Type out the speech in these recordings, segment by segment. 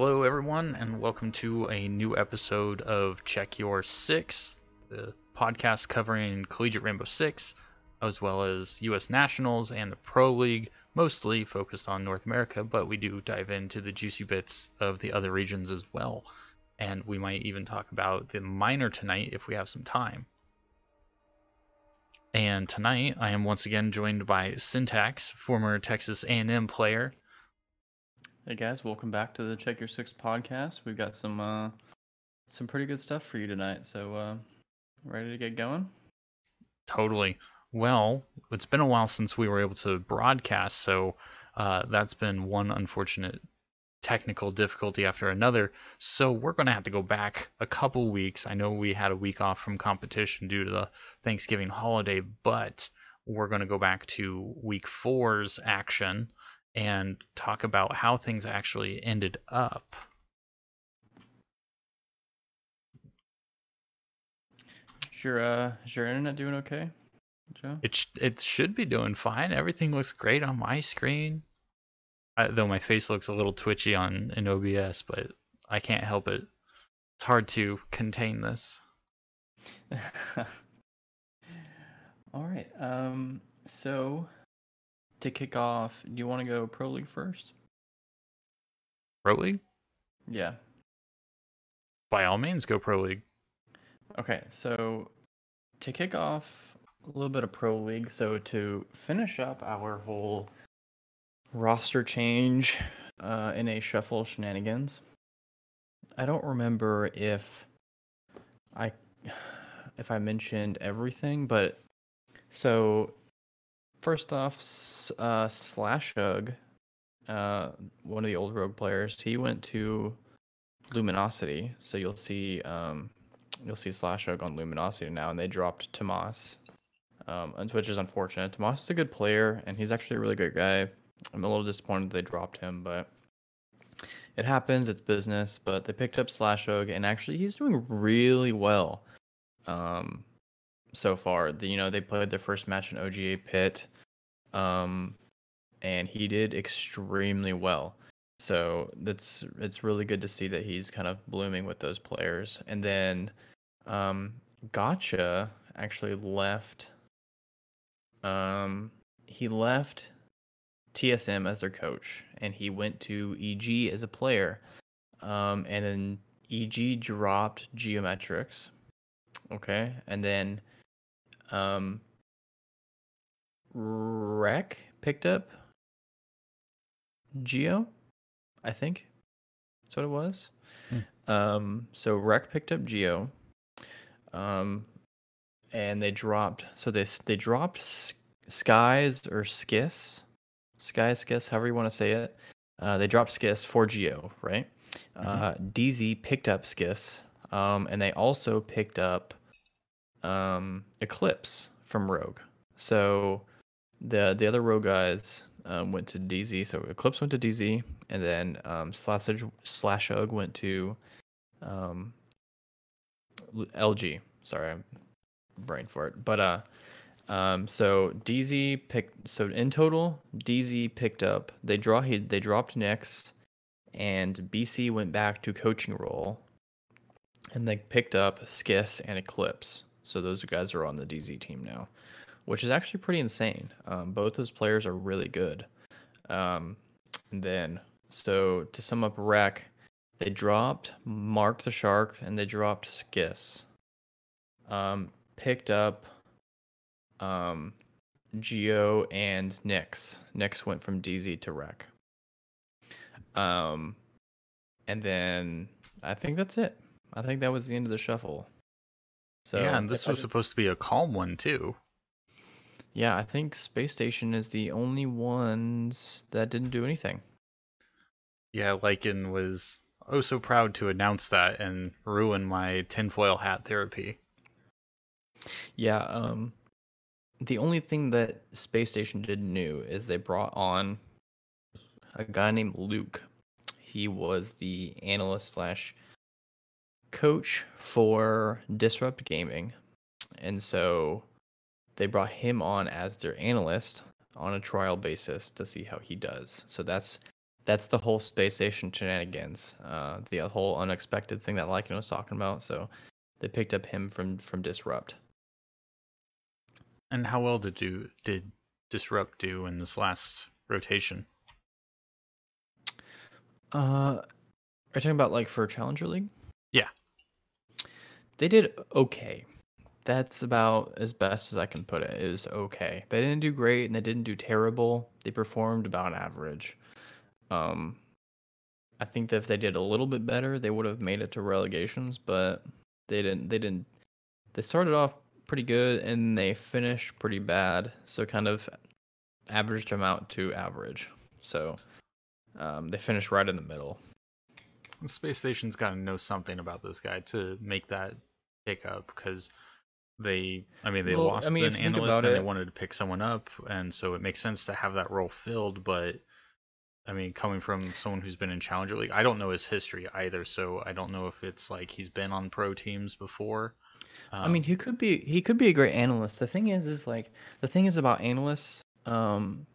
Hello, everyone, and welcome to a new episode of Check Your Six, the podcast covering Collegiate Rainbow Six, as well as U.S. Nationals and the Pro League, mostly focused on North America, but we do dive into the juicy bits of the other regions as well. And we might even talk about the minor tonight if we have some time. And tonight, I am once again joined by Syntax, former Texas A&M player, Hey guys, welcome back to the Check Your Six podcast. We've got some uh some pretty good stuff for you tonight. So uh ready to get going? Totally. Well, it's been a while since we were able to broadcast, so uh, that's been one unfortunate technical difficulty after another. So we're going to have to go back a couple weeks. I know we had a week off from competition due to the Thanksgiving holiday, but we're going to go back to week four's action and talk about how things actually ended up. Is your uh is your internet doing okay, Joe? It sh- it should be doing fine. Everything looks great on my screen. I, though my face looks a little twitchy on in OBS, but I can't help it. It's hard to contain this. All right. Um so to kick off, do you want to go Pro League first? Pro League? Yeah. By all means, go Pro League. Okay, so to kick off a little bit of Pro League, so to finish up our whole roster change, uh, in a shuffle shenanigans, I don't remember if I if I mentioned everything, but so first off, uh, Slashug, uh, one of the old Rogue players, he went to Luminosity, so you'll see um, you'll see Slashug on Luminosity now, and they dropped Tomas, um, which is unfortunate. Tomas is a good player, and he's actually a really good guy. I'm a little disappointed they dropped him, but it happens. It's business. But they picked up Slashug, and actually he's doing really well. Um, so far. The, you know, they played their first match in OGA Pit, um, and he did extremely well. So that's it's really good to see that he's kind of blooming with those players. And then um, Gotcha actually left. Um, he left TSM as their coach, and he went to EG as a player. Um, and then EG dropped Geometrics. Okay, and then um, Rec picked up Geo, I think. That's what it was. Hmm. Um, so Rec picked up Geo. Um, and they dropped. So they they dropped Skies or Skis, Sky Skis, however you want to say it. Uh, they dropped Skis for Geo, right? Mm-hmm. Uh, DZ picked up Skis, um, and they also picked up um, Eclipse from Rogue. So the the other Rogue guys um, went to DZ. So Eclipse went to DZ, and then um, Slash Slashug went to um, LG. Sorry, I'm brain for it. But uh, um, so DZ picked. So in total, DZ picked up. They draw. He they dropped next, and BC went back to coaching role, and they picked up Skis and Eclipse. So those guys are on the DZ team now, which is actually pretty insane. Um, both those players are really good. Um, and then, so to sum up Rack, they dropped Mark the Shark and they dropped Skis. Um, picked up um, Geo and Nix. Nix went from DZ to Rec. Um, and then I think that's it. I think that was the end of the shuffle. So yeah, and this was I, supposed to be a calm one too. Yeah, I think Space Station is the only ones that didn't do anything. Yeah, Lycan was oh so proud to announce that and ruin my tinfoil hat therapy. Yeah, um the only thing that Space Station did new is they brought on a guy named Luke. He was the analyst slash coach for Disrupt Gaming. And so they brought him on as their analyst on a trial basis to see how he does. So that's that's the whole space station shenanigans. Uh, the whole unexpected thing that Lycan was talking about. So they picked up him from from Disrupt. And how well did do did Disrupt do in this last rotation? Uh, are you talking about like for Challenger League? They did okay. That's about as best as I can put it. it. Is okay. They didn't do great and they didn't do terrible. They performed about average. Um, I think that if they did a little bit better, they would have made it to relegations, but they didn't. They didn't. They started off pretty good and they finished pretty bad. So kind of averaged them out to average. So um, they finished right in the middle. Space station's got to know something about this guy to make that pick up because they, I mean, they Well, lost I mean, an if you think analyst and they wanted to pick someone up, and so it makes sense to have that role filled. But I mean, coming from someone who's been in Challenger League, I don't know his history either, so I don't know if it's like he's been on pro teams before. I mean, Um, he could be he could be a great analyst. The thing is, is like the thing is about analysts, um,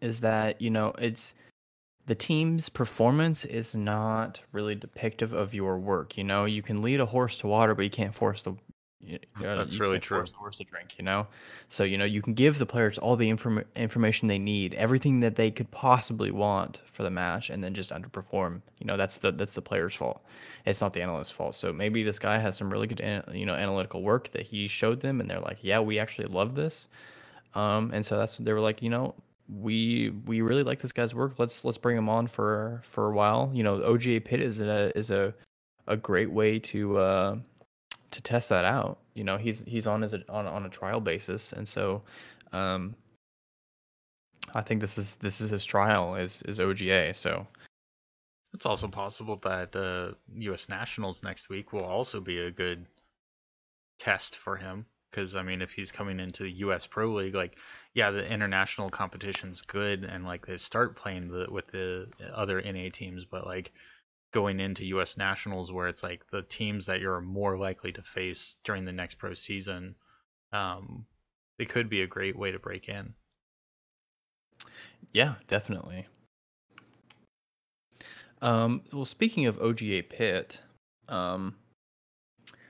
is that you know it's the team's performance is not really depictive of your work. You know, you can lead a horse to water, but you can't force the. You, That's you really true. Force the horse to drink. You know, so you know you can give the players all the inform- information they need, everything that they could possibly want for the match, and then just underperform. You know, that's the that's the player's fault. It's not the analyst's fault. So maybe this guy has some really good, an- you know, analytical work that he showed them, and they're like, yeah, we actually love this. Um, and so that's they were like, you know, we we really like this guy's work. Let's let's bring him on for for a while. You know, OGA Pit is a is a a great way to uh, to test that out. You know, he's he's on a on on a trial basis, and so um, I think this is this is his trial is is OGA. So It's also possible that uh, U.S. Nationals next week will also be a good test for him. Because I mean, if he's coming into the U.S. Pro League, like, yeah, the international competition's good, and like they start playing the, with the other NA teams, but like going into U.S. Nationals, where it's like the teams that you're more likely to face during the next pro season, um, it could be a great way to break in. Yeah, definitely. Um, well, speaking of OGA Pit, um,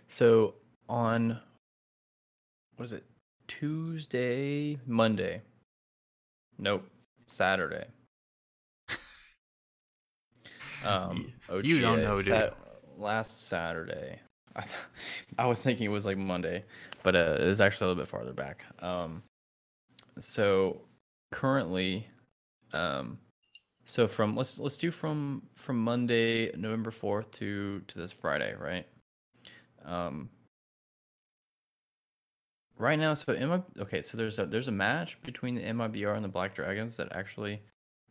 so on what is it? Tuesday, Monday. Nope, Saturday. Um, Y- you don't OGA, know, you? Sat- Last Saturday. I, th- I was thinking it was like Monday, but uh, it was actually a little bit farther back. Um, so currently, um, so from let's let's do from from Monday, November fourth to to this Friday, right? Um, right now, so MI, okay, so there's a there's a match between the MIBR and the Black Dragons that actually,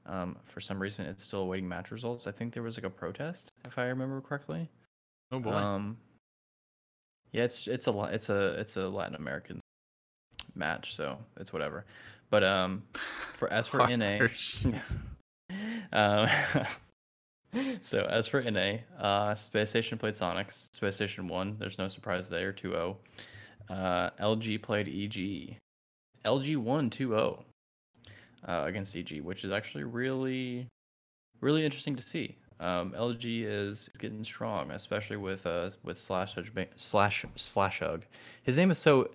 um, for some reason, it's still awaiting match results. I think there was like a protest, if I remember correctly. Oh boy. Um, yeah, it's it's a. It's a it's a Latin American match, so it's whatever. But um, for as for NA, um, so as for NA, uh, Space Station played Sonics. Space Station won. There's no surprise there. 2-0. Uh, LG played EG. LG won 2-0 uh, against EG, which is actually really, really interesting to see. Um, LG is getting strong, especially with uh with slash Hug slash slash hug. His name is so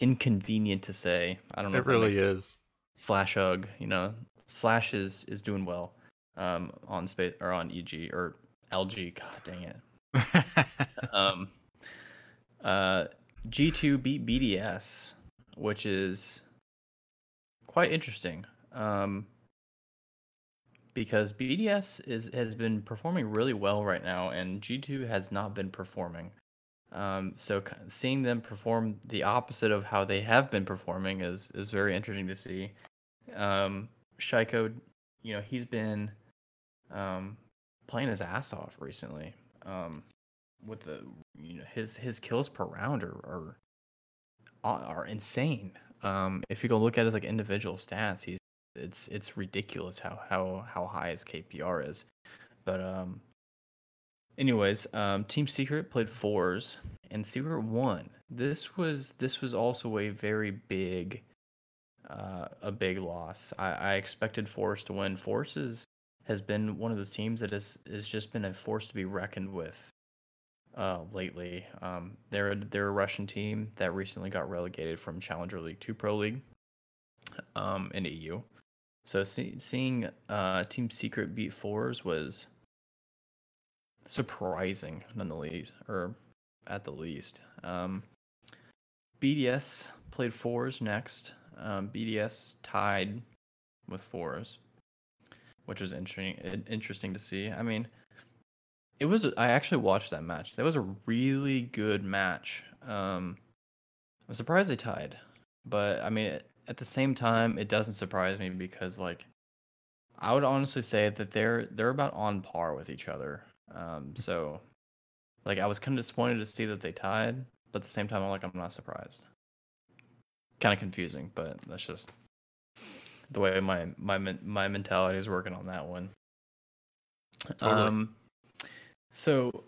inconvenient to say. I don't know. It really is. slash hug you know slash is is doing well um on space or on eg or lg god dang it um uh g2 beat bds which is quite interesting um because bds is has been performing really well right now and g2 has not been performing um, so seeing them perform the opposite of how they have been performing is is very interesting to see. Um, you know, he's been um, playing his ass off recently. Um, with the you know his his kills per round are are, are insane. Um, if you go look at his like individual stats, he's it's it's ridiculous how how how high his KPR is. But um, anyways, um, Team Secret played forZe and Secret won. This was this was also a very big uh, a big loss. I, I expected forZe to win. forZe is has been one of those teams that has has just been a force to be reckoned with uh, lately. Um, they're they're a Russian team that recently got relegated from Challenger League to Pro League um, in EU. So see, seeing uh, Team Secret beat forZe was surprising, none or at the least. Um, BDS played forZe next. Um, BDS tied with forZe, which was interesting. Interesting to see. I mean, it was. I actually watched that match. That was a really good match. Um, I'm surprised they tied, but I mean, at the same time, it doesn't surprise me because like, I would honestly say that they're they're about on par with each other. Um, so, like, I was kind of disappointed to see that they tied, but at the same time, I'm like, I'm not surprised. Kind of confusing, but that's just the way my my my mentality is working on that one. Totally. Um, so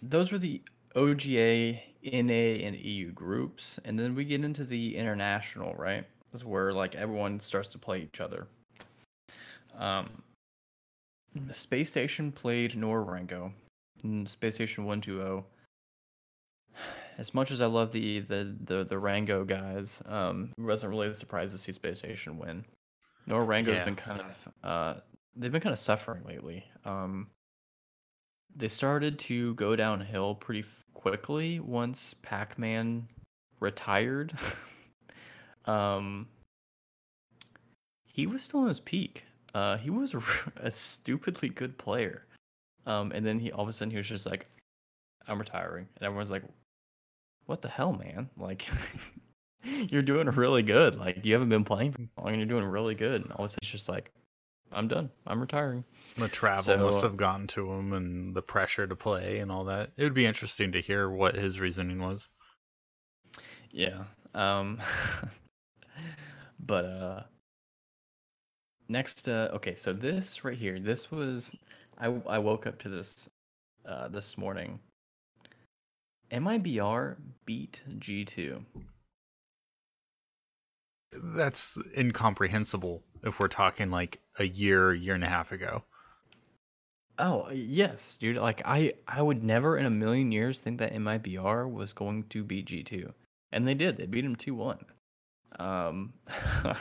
those were the OGA, NA, and EU groups, and then we get into the international, right? That's where like everyone starts to play each other. Um, the space station played Nora-Rengo, Space Station won Two Zero. As much as I love the the the, the Rango guys, um, wasn't really surprised to see Space Station win. Nora-Rengo's yeah. been kind of uh, they've been kind of suffering lately. Um, they started to go downhill pretty quickly once Pac-Man retired. um, he was still in his peak. Uh, he was a, a stupidly good player. Um, and then he all of a sudden he was just like, "I'm retiring," and everyone's like, "What the hell, man? Like, you're doing really good. Like, you haven't been playing for long, and you're doing really good." And all of a sudden, it's just like, "I'm done. I'm retiring." The travel so, must have gotten to him, and the pressure to play, and all that. It would be interesting to hear what his reasoning was. Yeah. Um. but uh next uh okay so this right here this was i i woke up to this uh this morning mibr beat g2 that's incomprehensible if we're talking like a year year and a half ago. Oh yes dude like i i would never in a million years think that mibr was going to beat g2 and they did they beat him 2-1 um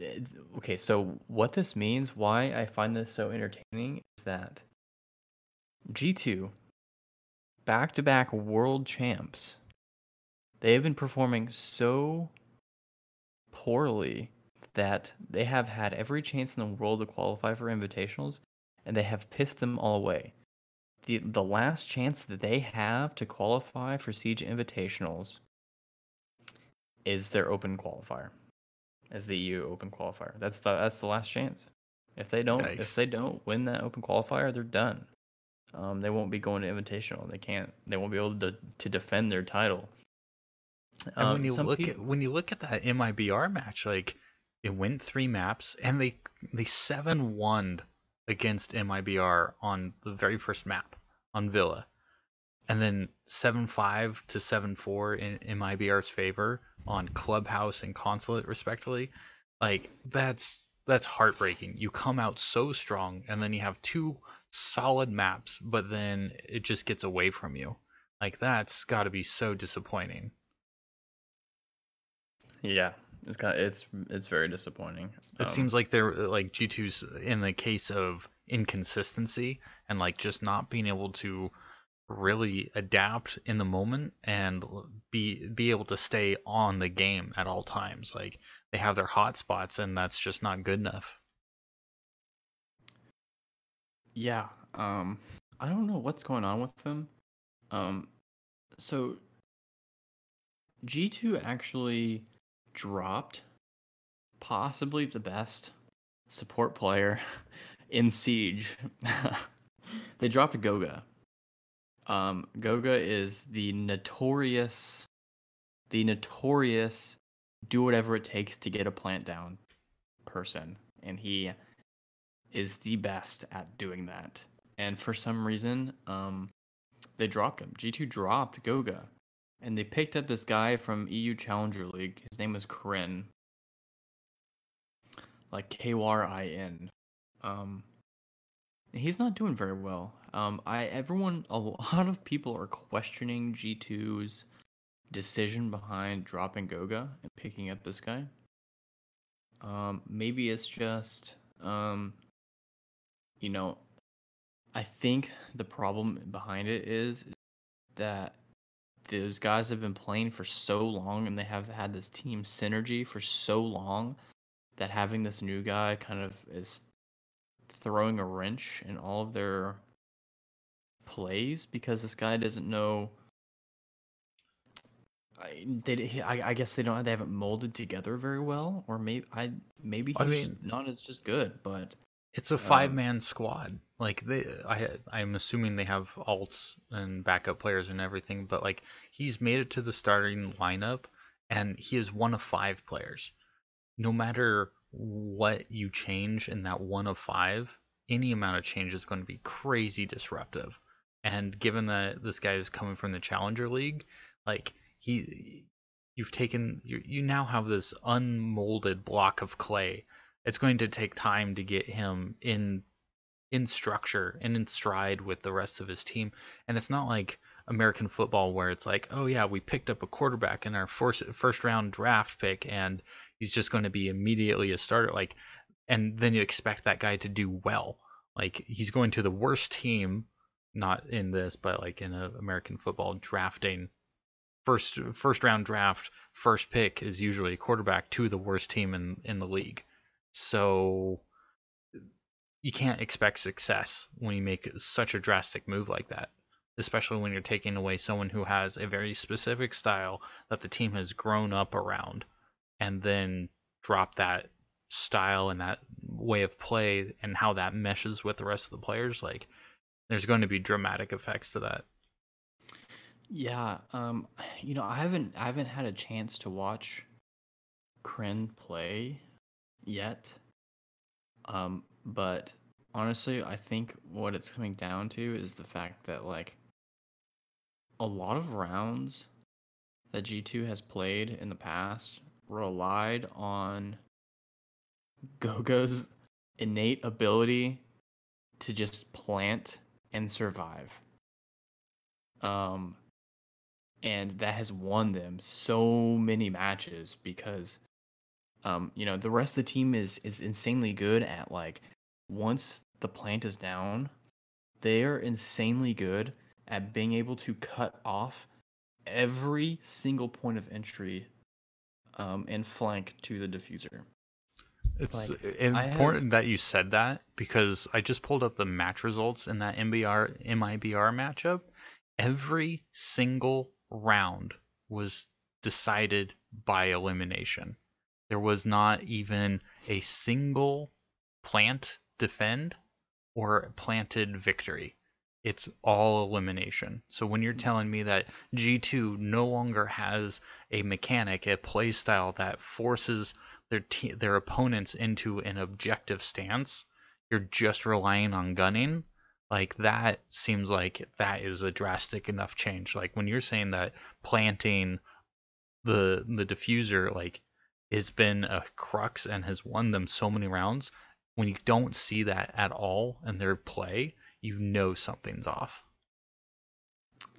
Eh, okay, so what this means, why I find this so entertaining, is that G2, back to back world champs, they have been performing so poorly that they have had every chance in the world to qualify for invitationals, and they have pissed them all away. The, the last chance that they have to qualify for Siege Invitationals is their open qualifier as the EU Open qualifier. That's the that's the last chance. If they don't nice. if they don't win that Open qualifier, they're done. Um, they won't be going to Invitational. They can't. They won't be able to to defend their title. And um, when you look people... at when you look at that MIBR match, like it went three maps and they they seven won against MIBR on the very first map on Villa, and then seven five to seven four in MIBR's favor on Clubhouse and Consulate respectively, like that's that's heartbreaking. You come out so strong and then you have two solid maps, but then it just gets away from you. Like that's got to be so disappointing. Yeah, it's got it's it's very disappointing. It um, seems like they're like G2's in the case of inconsistency and like just not being able to really adapt in the moment and be be able to stay on the game at all times. Like they have their hot spots and that's just not good enough. Yeah. Um I don't know what's going on with them. Um so G2 actually dropped possibly the best support player in Siege. they dropped Goga um, Goga is the notorious, the notorious do whatever it takes to get a plant down person, and he is the best at doing that. And for some reason, um, they dropped him. G2 dropped Goga, and they picked up this guy from EU Challenger League. His name was Krin, like K R I N. Um, he's not doing very well. Um, I everyone a lot of people are questioning G2's decision behind dropping Goga and picking up this guy. Um, maybe it's just um, you know, I think the problem behind it is that those guys have been playing for so long and they have had this team synergy for so long that having this new guy kind of is throwing a wrench in all of their plays because this guy doesn't know. I, they, I, I guess they don't. They haven't molded together very well, or maybe I maybe he's I mean- not as just good. But It's a um, five man squad. Like they, I, I'm assuming they have alts and backup players and everything, but like he's made it to the starting lineup, and he is one of five players. No matter what you change in that one of five, any amount of change is going to be crazy disruptive. And given that this guy is coming from the Challenger League, like he, you've taken, you, you now have this unmolded block of clay it's going to take time to get him in in structure and in stride with the rest of his team. And it's not like american football where it's like oh yeah we picked up a quarterback in our first first round draft pick and he's just going to be immediately a starter. Like and then you expect that guy to do well. Like he's going to the worst team not in this but like in a american football drafting first first round draft first pick is usually a quarterback to the worst team in in the league. So you can't expect success when you make such a drastic move like that, especially when you're taking away someone who has a very specific style that the team has grown up around and then drop that style and that way of play and how that meshes with the rest of the players like there's going to be dramatic effects to that. yeah, um, you know, I haven't I haven't had a chance to watch Kryn play yet. Um, but honestly, I think what it's coming down to is the fact that like a lot of rounds that G2 has played in the past relied on Goga's innate ability to just plant and survive. Um and that has won them so many matches because um, you know, the rest of the team is is insanely good at like once the plant is down, they are insanely good at being able to cut off every single point of entry um, and flank to the defuser. It's Like, important that you said that because I just pulled up the match results in that MBR MIBR matchup. Every single round was decided by elimination. There was not even a single plant defend or planted victory. It's all elimination. So when you're telling me that G2 no longer has a mechanic, a play style that forces their te- their opponents into an objective stance, you're just relying on gunning. Like that seems like that is a drastic enough change. Like when you're saying that planting the the defuser like has been a crux and has won them so many rounds, when you don't see that at all in their play, you know something's off.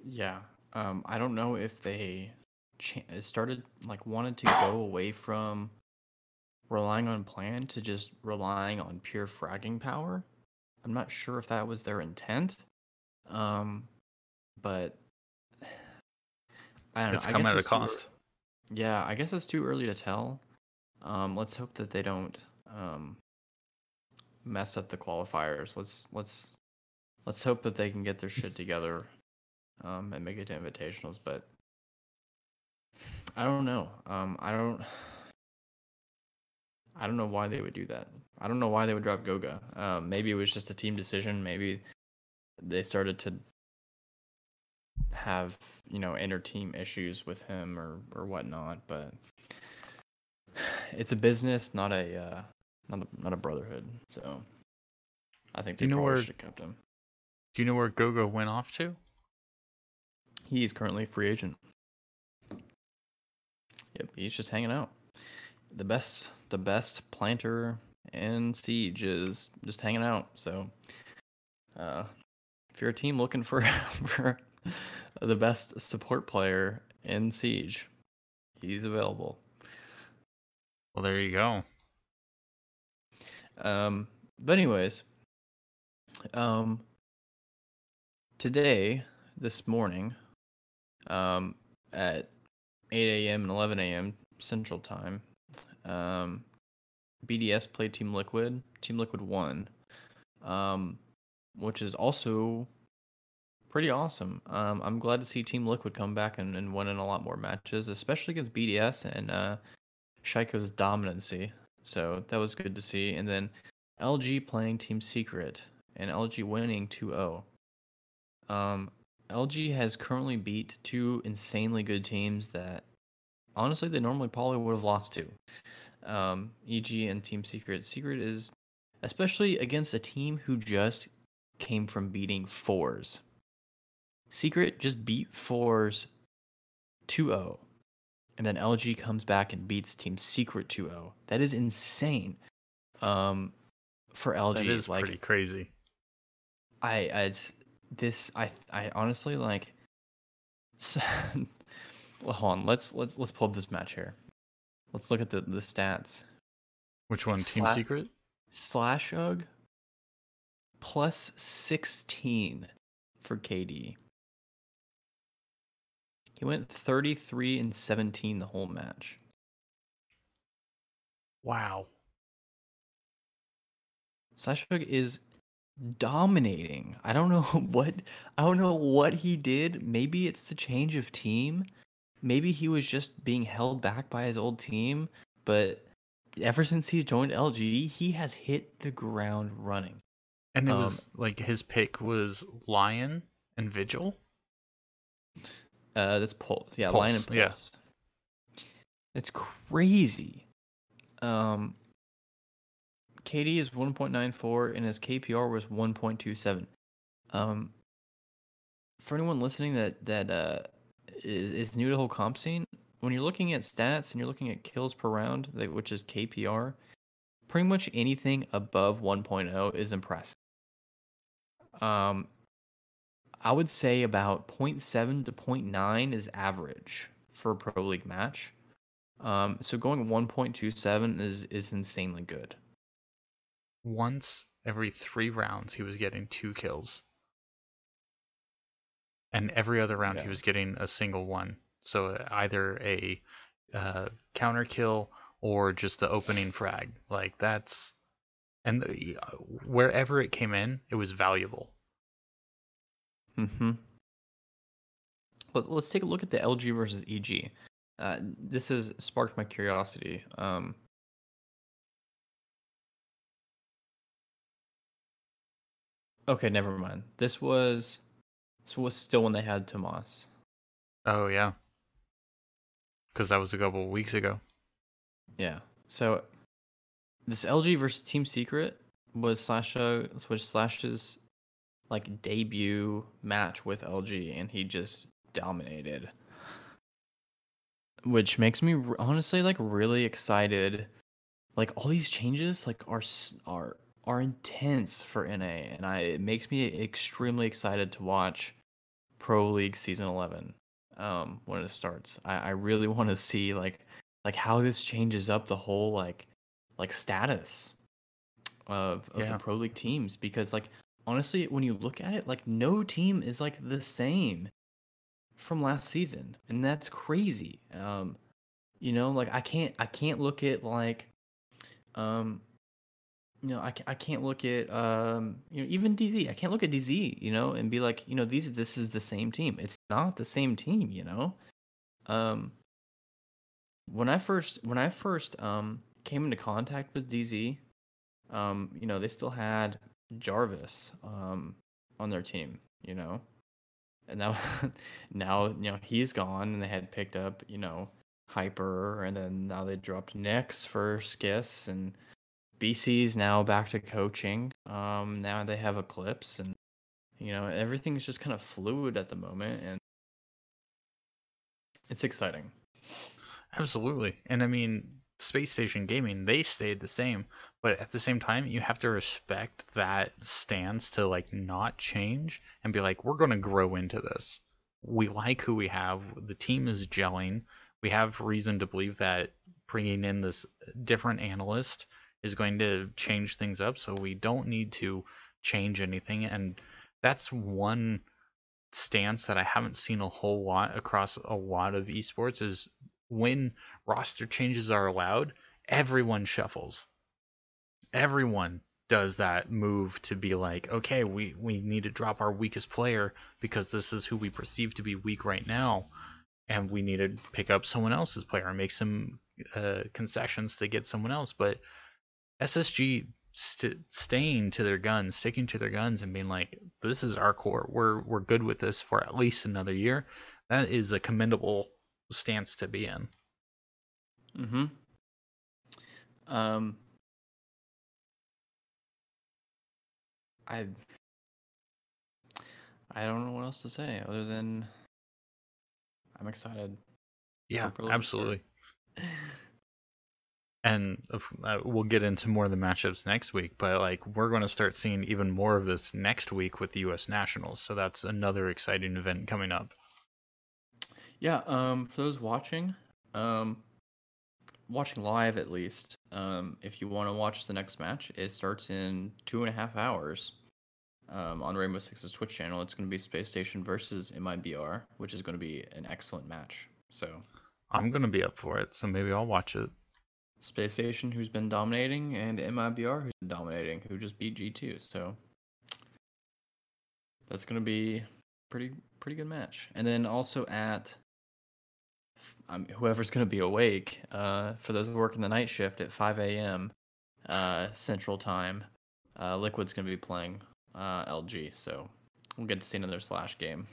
Yeah. Um, I don't know if they started like wanted to go away from relying on plan to just relying on pure fragging power. I'm not sure if that was their intent. Um, but I don't It's know. At a it's too cost. Yeah, I guess it's too early to tell. Um, let's hope that they don't um, mess up the qualifiers. Let's let's let's hope that they can get their shit together um, and make it to invitationals. But I don't know. Um, I don't. I don't know why they would do that. I don't know why they would drop Goga. Um, maybe it was just a team decision. Maybe they started to have you know inter team issues with him or or whatnot. But it's a business, not a uh, not a not a brotherhood. So I think they you know probably where- should have kept him. Do you know where Goga went off to? He is currently a free agent. Yep, he's just hanging out. The best, the best planter and Siege is just hanging out. So, uh, if you're a team looking for for the best support player in Siege, he's available. Well, there you go. Um, but anyways, um, today, this morning, um, at 8 a.m. and 11 a.m. Central Time, um, BDS played Team Liquid. Team Liquid won, um, which is also pretty awesome. Um, I'm glad to see Team Liquid come back and, and win in a lot more matches, especially against BDS and uh, Shaiiko's dominancy. So that was good to see. And then LG playing Team Secret and LG winning 2 0. Um, LG has currently beat two insanely good teams that honestly they normally probably would have lost to. Um, EG and Team Secret. Secret is especially against a team who just came from beating forZe. Secret just beat forZe 2 0. And then LG comes back and beats Team Secret 2 0. That is insane. Um, for LG, That is like pretty crazy. I, I it's this I I honestly like. well, hold on. Let's let's let's pull up this match here. Let's look at the the stats. Which one? Team Secret? Slash Ugg plus sixteen for KD. He went thirty three and seventeen the whole match. Wow. Slash Ugg is dominating. I don't know what I don't know what he did. Maybe it's the change of team. Maybe he was just being held back by his old team, but ever since he joined LG, he has hit the ground running. And it Um, was like his pick was Lion and Vigil. Uh that's Pulse. Yeah, line and Pulse, yeah. Pulse. It's crazy. Um KD is 1.94 and his KPR was 1.27. Um for anyone listening that that uh is, is new to the whole comp scene, when you're looking at stats and you're looking at kills per round, like, which is KPR, pretty much anything above 1.0 is impressive. Um, I would say about 0.7 to 0.9 is average for a pro league match. Um, so going 1.27 is is insanely good. Once every three rounds, he was getting two kills. And every other round, he was getting a single one. So either a uh, counter kill or just the opening frag. Like that's. And the, wherever it came in, it was valuable. Mm-hmm. Let, let's take a look at the LG versus EG. Uh, this has sparked my curiosity. Um, okay, never mind. This was this was still when they had Tomas. Oh, yeah. Because that was a couple of weeks ago. Yeah. So this LG versus Team Secret was Slasha was Slash's like debut match with LG, and he just dominated. Which makes me honestly like really excited. Like all these changes like are are are intense for NA, and I it makes me extremely excited to watch Pro League Season Eleven um, when it starts. I, I really want to see like like how this changes up the whole like like status of, of Yeah. the pro league teams because like honestly when you look at it like no team is like the same from last season and that's crazy. Um you know like i can't i can't look at like um you know I, I can't look at um you know even dz i can't look at dz you know and be like you know these this is the same team. It's not the same team you know? Um when i first when i first um came into contact with dz um you know they still had jarvis um on their team you know and now now you know he's gone and they had picked up you know hyper and then now they dropped Nyx for skis and bc's now back to coaching um now they have eclipse and you know everything's just kind of fluid at the moment and it's exciting Absolutely. And I mean, Space Station Gaming, they stayed the same. But at the same time, you have to respect that stance to like not change and be like, we're going to grow into this. We like who we have. The team is gelling. We have reason to believe that bringing in this different analyst is going to change things up. So we don't need to change anything. And that's one stance that I haven't seen a whole lot across a lot of esports is when roster changes are allowed, everyone shuffles. Everyone does that move to be like, okay, we, we need to drop our weakest player because this is who we perceive to be weak right now, and we need to pick up someone else's player and make some uh, concessions to get someone else. But SSG st- staying to their guns, sticking to their guns, and being like, "This is our core. We're we're good with this for at least another year." That is a commendable stance to be in. Mm-hmm. Um, I I don't know what else to say other than I'm excited. Yeah, absolutely. and uh, we'll get into more of the matchups next week but like we're going to start seeing even more of this next week with the us nationals so that's another exciting event coming up yeah um for those watching um watching live at least um if you want to watch the next match it starts in two and a half hours um, on Rainbow Six's Twitch channel. It's going to be Space Station versus MIBR, which is going to be an excellent match. So I'm going to be up for it, so maybe I'll watch it. Space Station, who's been dominating, and MIBR, who's been dominating, who just beat G2. So that's gonna be pretty pretty good match. And then also at um, whoever's gonna be awake, uh, for those working the night shift at 5 a.m. Uh, Central Time, uh, Liquid's gonna be playing uh, LG. So we'll get to see another slash game.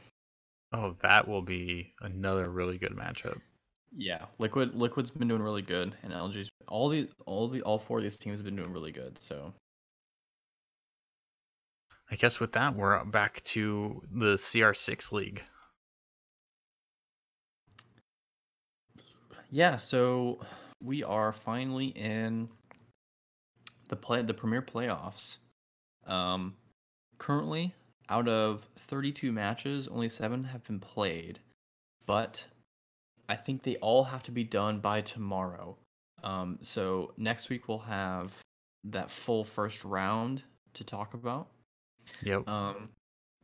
Oh, that will be another really good matchup. Yeah, Liquid Liquid's been doing really good, and LG's all the all the all four of these teams have been doing really good. So I guess with that we're back to the CR6 league. Yeah, so we are finally in the play the premier playoffs. Um currently out of 32 matches, only 7 have been played, but I think they all have to be done by tomorrow. Um, so next week we'll have that full first round to talk about. Yep. Um,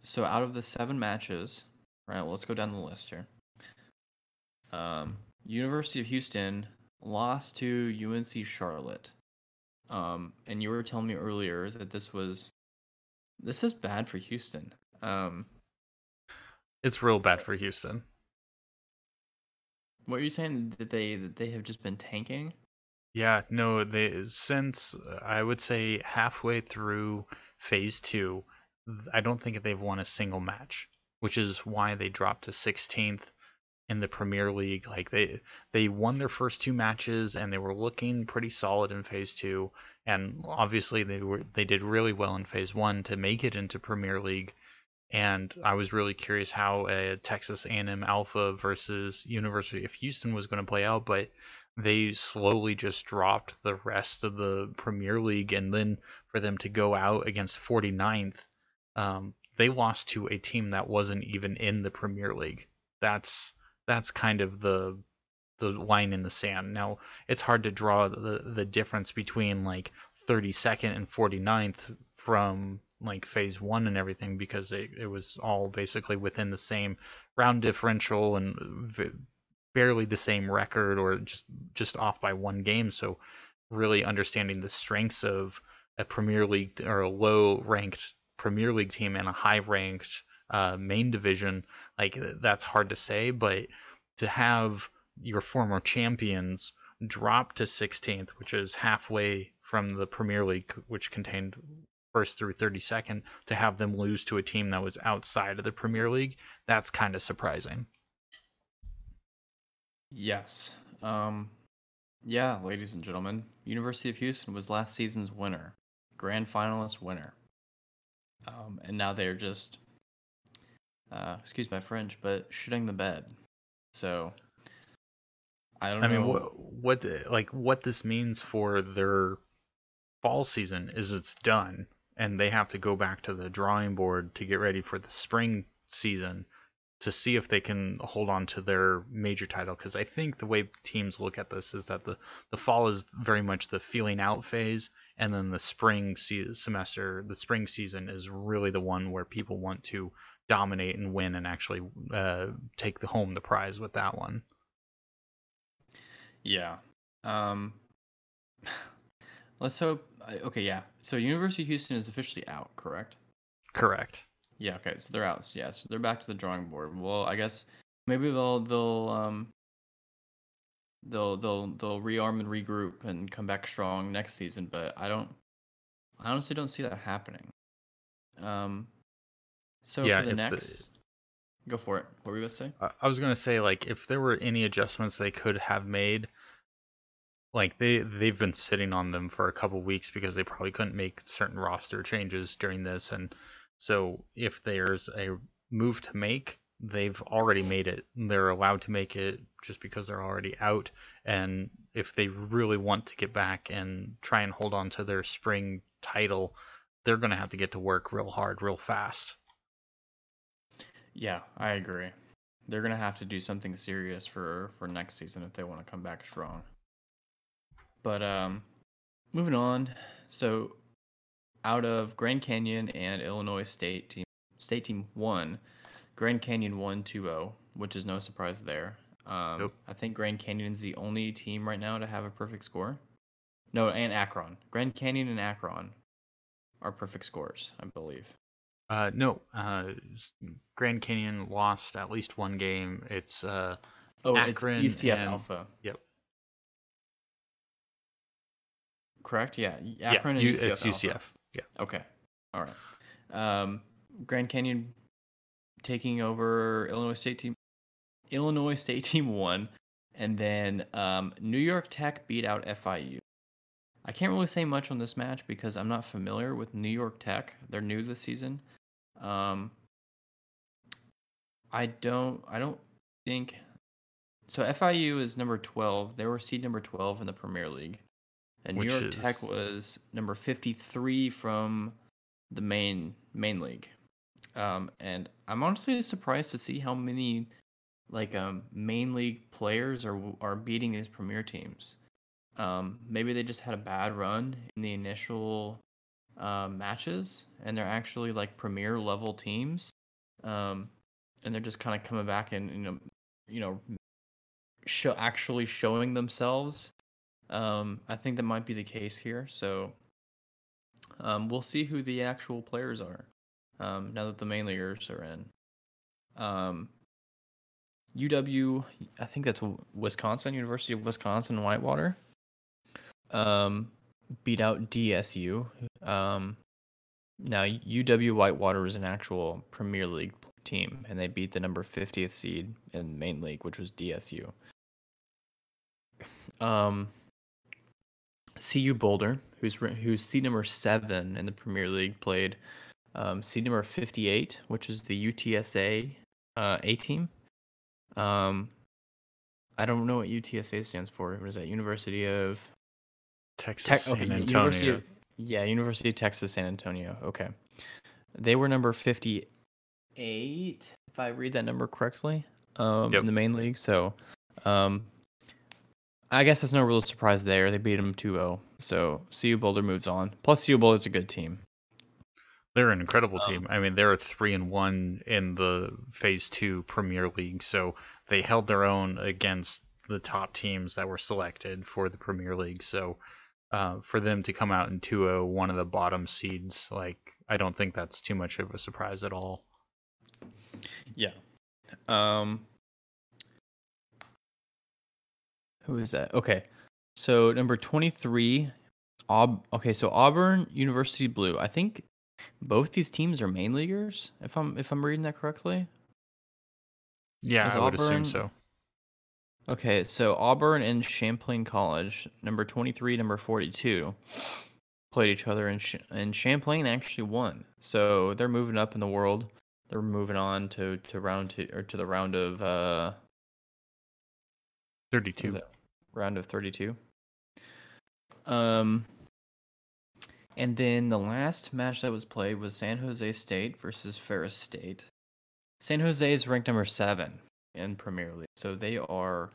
so out of the seven matches, right? Well, let's go down the list here. Um, University of Houston lost to UNC Charlotte. Um, and you were telling me earlier that this was this is bad for Houston. Um, it's real bad for Houston. What are you saying that they that they have just been tanking? Yeah, no, they since uh, I would say halfway through phase 2, I don't think they've won a single match, which is why they dropped to 16th in the Premier League. Like they they won their first two matches and they were looking pretty solid in phase 2 and obviously they were they did really well in phase 1 to make it into Premier League and I was really curious how a Texas A&M Alpha versus University of Houston was going to play out, but they slowly just dropped the rest of the Premier League, and then for them to go out against 49th, um, they lost to a team that wasn't even in the Premier League. That's that's kind of the the line in the sand. Now it's hard to draw the the difference between like 32nd and 49th from like phase one and everything because it, it was all basically within the same round differential and v- barely the same record or just just off by one game so really understanding the strengths of a premier league or a low ranked premier league team and a high ranked uh, main division like that's hard to say but to have your former champions drop to 16th which is halfway from the premier league which contained first through 32nd to have them lose to a team that was outside of the Premier League, that's kind of surprising. Yes. Um, yeah, ladies and gentlemen, University of Houston was last season's winner, grand finalist winner. Um, and now they're just, uh, excuse my French, but shitting the bed. So, I don't know. I know. mean, what, what, like, what this means for their fall season is it's done and they have to go back to the drawing board to get ready for the spring season to see if they can hold on to their major title because I think the way teams look at this is that the the fall is very much the feeling out phase and then the spring se- semester the spring season is really the one where people want to dominate and win and actually uh, take the home the prize with that one. Yeah. Um, let's hope. Okay, yeah. So University of Houston is officially out, correct? Correct. Yeah. Okay. So they're out. So yeah. So they're back to the drawing board. Well, I guess maybe they'll they'll um they'll they'll they'll rearm and regroup and come back strong next season. But I don't. I honestly don't see that happening. Um. So Yeah, for the if the- next, go for it. What were you gonna say? I I was gonna say like if there were any adjustments they could have made, like they they've been sitting on them for a couple weeks because they probably couldn't make certain roster changes during this, and so if there's a move to make, they've already made it. They're allowed to make it just because they're already out, and if they really want to get back and try and hold on to their spring title, they're gonna have to get to work real hard, real fast. Yeah, I agree. They're gonna have to do something serious for for next season if they want to come back strong. But um, moving on. So, out of Grand Canyon and Illinois State team, State Team one, Grand Canyon won 2-0, which is no surprise there. Um, Nope. I think Grand Canyon's the only team right now to have a perfect score. No, and Akron. Grand Canyon and Akron are perfect scores, I believe. Uh, no, uh, Grand Canyon lost at least one game. It's uh, Oh, Akron it's UCF and- Alpha. yep, Correct? Yeah. yeah, Akron and U- UCF it's Alpha. Yeah, Okay. All right. Um, Grand Canyon taking over Illinois State team. Illinois State team one, and then um, New York Tech beat out FIU. I can't really say much on this match because I'm not familiar with New York Tech. They're new this season. Um, I don't. I don't think. So FIU is number 12. They were seed number 12 in the Premier League. And Which New York Tech was number 53 from the main main league. Um, and I'm honestly surprised to see how many like um, main league players are are beating these premier teams. Um, maybe they just had a bad run in the initial uh, matches, and they're actually like premier level teams, um, and they're just kind of coming back and you know, you know, show actually showing themselves. Um, I think that might be the case here. So um, we'll see who the actual players are um, now that the main leaguers are in. Um, UW, I think that's Wisconsin, University of Wisconsin Whitewater, um, beat out DSU. Um, now, UW Whitewater is an actual Premier League team, and they beat the number 50th seed in main league, which was DSU. Um, CU Boulder, who's who's seed number seven in the Premier League, played um, seed number 58, which is the UTSA uh, A team. Um, I don't know what UTSA stands for. What is that? University of Texas. San Okay, Antonio. University. Of, yeah, University of Texas San Antonio. Okay, they were number 58, if I read that number correctly, um, Yep. in the main league. So, um, I guess that's no real surprise there. They beat them 2-0. So CU Boulder moves on. Plus, CU Boulder's a good team. They're an incredible Um, team. I mean, they're three and one in the Phase Two Premier League, so they held their own against the top teams that were selected for the Premier League. So, uh, for them to come out in 2-0, one of the bottom seeds, like I don't think that's too much of a surprise at all. Yeah. Um Who is that? Okay. So number 23 Aub Okay, so Auburn University Blue. I think both these teams are main leaguers if I'm if I'm reading that correctly. Yeah, Is I would assume so. Okay, so Auburn and Champlain College, number 23, number 42, played each other, and, Ch- and Champlain actually won. So they're moving up in the world. They're moving on to, to round two or to the round of uh, 32. round of 32. Um, And then the last match that was played was San Jose State versus Ferris State. San Jose is ranked number seven in Premier League, so they are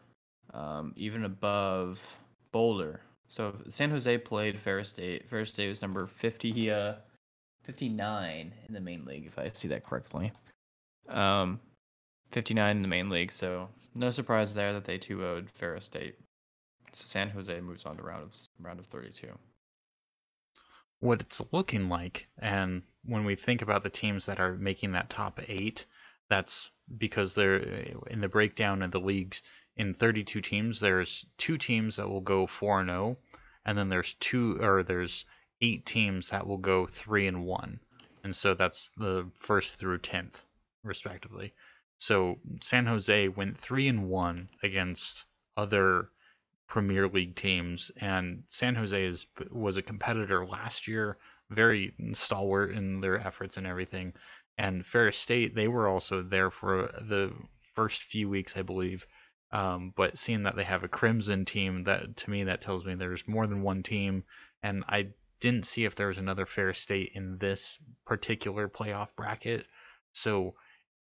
um, even above Boulder. So San Jose played Ferris State. Ferris State was number 50, uh, 59 in the main league, if I see that correctly. Um, 59 in the main league, so no surprise there that they 2 0'd Ferris State. So San Jose moves on to round of round of 32. What it's looking like, and when we think about the teams that are making that top eight, that's because they're eh, in the breakdown of the leagues. In 32 teams, there's two teams that will go 4 and 0, and then there's two or there's eight teams that will go 3 and 1. And so that's the first through 10th respectively. So San Jose went 3 and 1 against other Premier League teams, and San Jose is was a competitor last year, very stalwart in their efforts and everything. And Ferris State, they were also there for the first few weeks, I believe. Um, but seeing that they have a Crimson team, that to me that tells me there's more than one team, and I didn't see if there was another Ferris State in this particular playoff bracket. So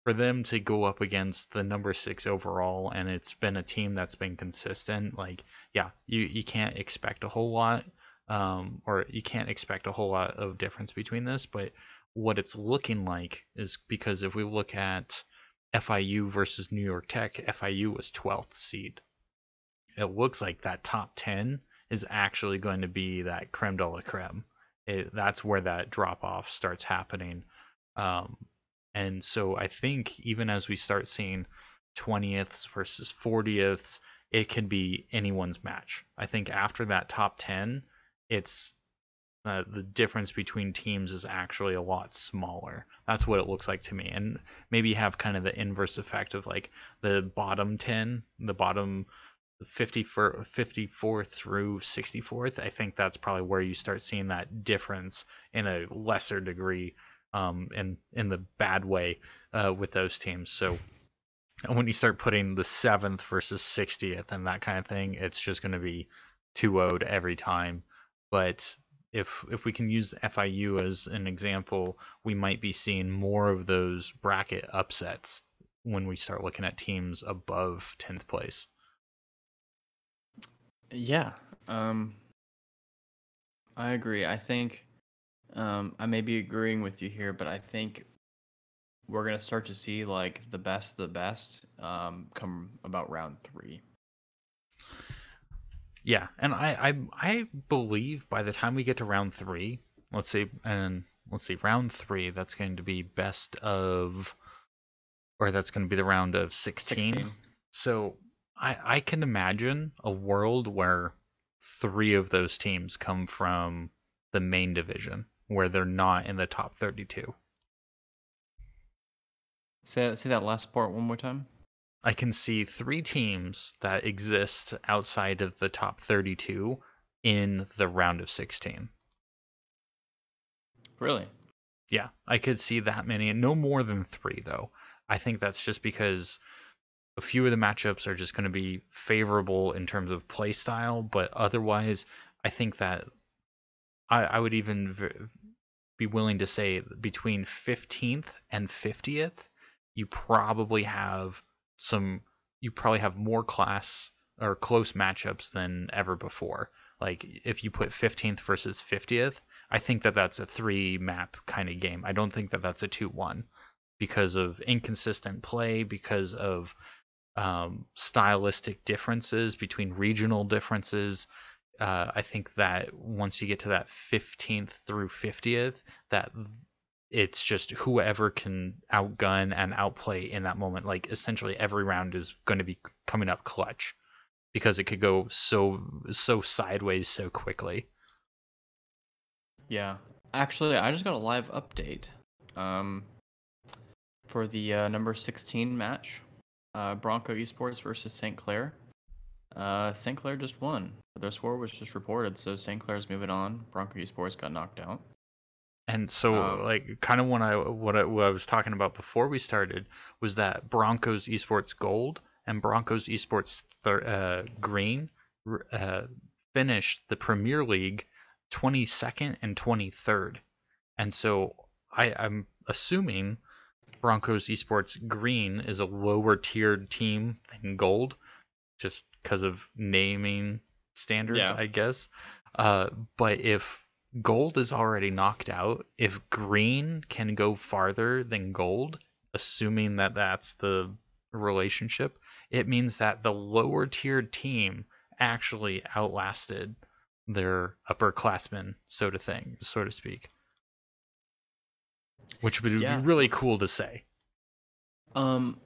for them to go up against the number six overall, and it's been a team that's been consistent. Like, yeah, you you can't expect a whole lot, um, or you can't expect a whole lot of difference between this. But what it's looking like is because if we look at FIU versus New York Tech, FIU was 12th seed. It looks like that top 10 is actually going to be that creme de la creme. It, that's where that drop off starts happening. Um, and so I think even as we start seeing 20ths versus 40ths, it can be anyone's match. I think after that top 10, it's uh, the difference between teams is actually a lot smaller. That's what it looks like to me. And maybe have kind of the inverse effect of like the bottom 10, the bottom 54, 54 through 64th. I think that's probably where you start seeing that difference in a lesser degree um, in in the bad way uh, with those teams. So when you start putting the seventh versus 60th and that kind of thing, it's just going to be 2 0 every time. But if if we can use FIU as an example, we might be seeing more of those bracket upsets when we start looking at teams above 10th place. Yeah, um, I agree. I think um, I may be agreeing with you here, but I think we're gonna start to see like the best, the best, um, come about round three. Yeah, and I, I I believe by the time we get to round three, let's see, and let's see, round three, that's going to be best of, or that's going to be the round of 16. 16. So I I can imagine a world where three of those teams come from the main division where they're not in the top 32. Say, say that last part one more time. I can see three teams that exist outside of the top 32 in the round of 16. Really? Yeah, I could see that many. No more than three, though. I think that's just because a few of the matchups are just going to be favorable in terms of play style, but otherwise, I think that I, I would even be willing to say between 15th and 50th, you probably have some, you probably have more class or close matchups than ever before. Like if you put 15th versus 50th, I think that that's a three map kind of game. I don't think that that's a 2 1 because of inconsistent play, because of um, stylistic differences between regional differences uh, I think that once you get to that 15th through 50th, that it's just whoever can outgun and outplay in that moment. Like essentially every round is going to be coming up clutch because it could go so so sideways so quickly. Yeah, actually, I just got a live update um, for the uh, number 16 match, uh, Bronco Esports versus St. Clair. Uh, St. Clair just won. Their score was just reported, so St. Clair's moving on. Bronco Esports got knocked out. And so, um, like, kind of when I what, I what I was talking about before we started was that Broncos Esports Gold and Broncos Esports thir- uh, Green uh, finished the Premier League 22nd and 23rd. And so I, I'm assuming Broncos Esports Green is a lower tiered team than Gold, just because of naming standards, Yeah. I guess. Uh, but if Gold is already knocked out, if Green can go farther than Gold, assuming that that's the relationship, it means that the lower tiered team actually outlasted their upperclassmen, so to thing, so to speak. Which would Yeah. be really cool to say. Um,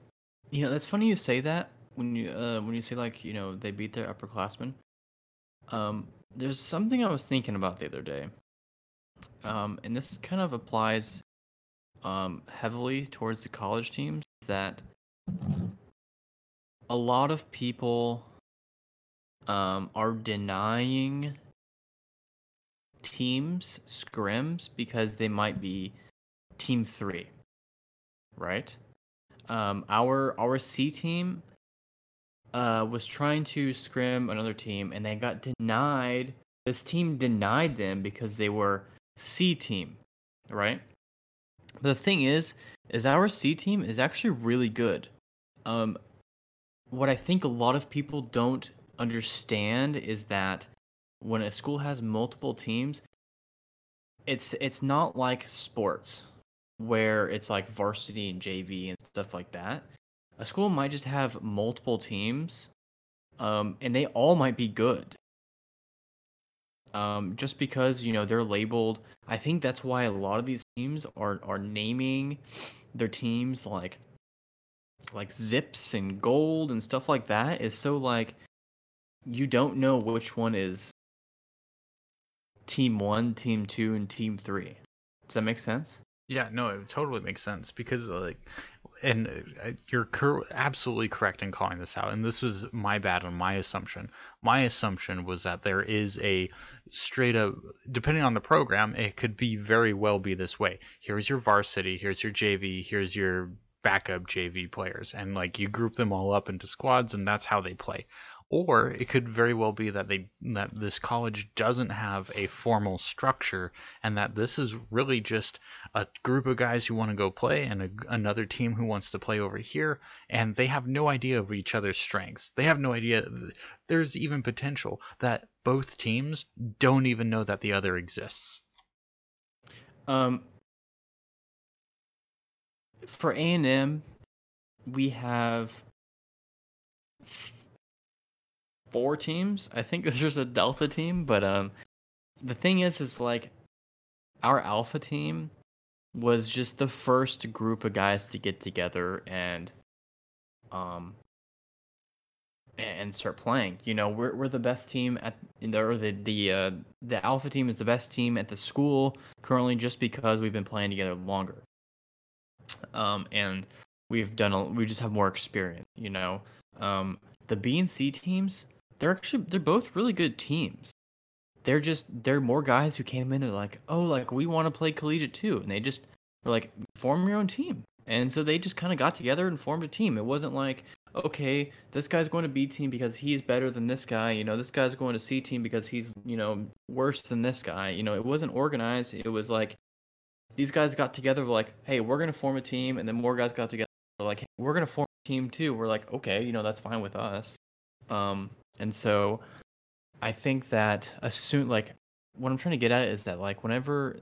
you know, that's funny you say that when you uh when you say like you know they beat their upperclassmen. Um, there's something I was thinking about the other day. Um, and this kind of applies um heavily towards the college teams that a lot of people um are denying teams scrims because they might be team 3 right um our our c team uh was trying to scrim another team and they got denied this team denied them because they were c team right but the thing is is our c team is actually really good um what i think a lot of people don't understand is that when a school has multiple teams it's it's not like sports where it's like varsity and JV and stuff like that. A school might just have multiple teams, um, and they all might be good. Um, just because you know they're labeled, I think that's why a lot of these teams are are naming their teams like like zips and gold and stuff like that. Is so like you don't know which one is team one, team two, and team three. Does that make sense? Yeah, no, it totally makes sense because like, and uh, you're cor- absolutely correct in calling this out. And this was my bad on my assumption. My assumption was that there is a straight up, depending on the program, it could be very well be this way. Here's your varsity, here's your JV, here's your backup JV players, and like you group them all up into squads, and that's how they play. Or it could very well be that they that this college doesn't have a formal structure, and that this is really just a group of guys who want to go play and a, another team who wants to play over here and they have no idea of each other's strengths. They have no idea there's even potential that both teams don't even know that the other exists. Um, for A and M, we have four teams. I think there's a Delta team, but um, the thing is, is like our Alpha team was just the first group of guys to get together and um and start playing. You know, we're we're the best team at the or the the uh, the Alpha team is the best team at the school currently just because we've been playing together longer. Um, and we've done a, we just have more experience. You know, um, the B and C teams they're actually they're both really good teams. They're just they're more guys who came in. They're like, oh, like we want to play collegiate too, and they just were like, form your own team. And so they just kind of got together and formed a team. It wasn't like, okay, this guy's going to B team because he's better than this guy. You know, this guy's going to C team because he's, you know, worse than this guy. You know, it wasn't organized. It was like these guys got together, like, hey, we're going to form a team. And then more guys got together, like, hey, we're going to form a team too. We're like, okay, you know, that's fine with us. Um, and so I think that as soon, like, what I'm trying to get at is that, like, whenever,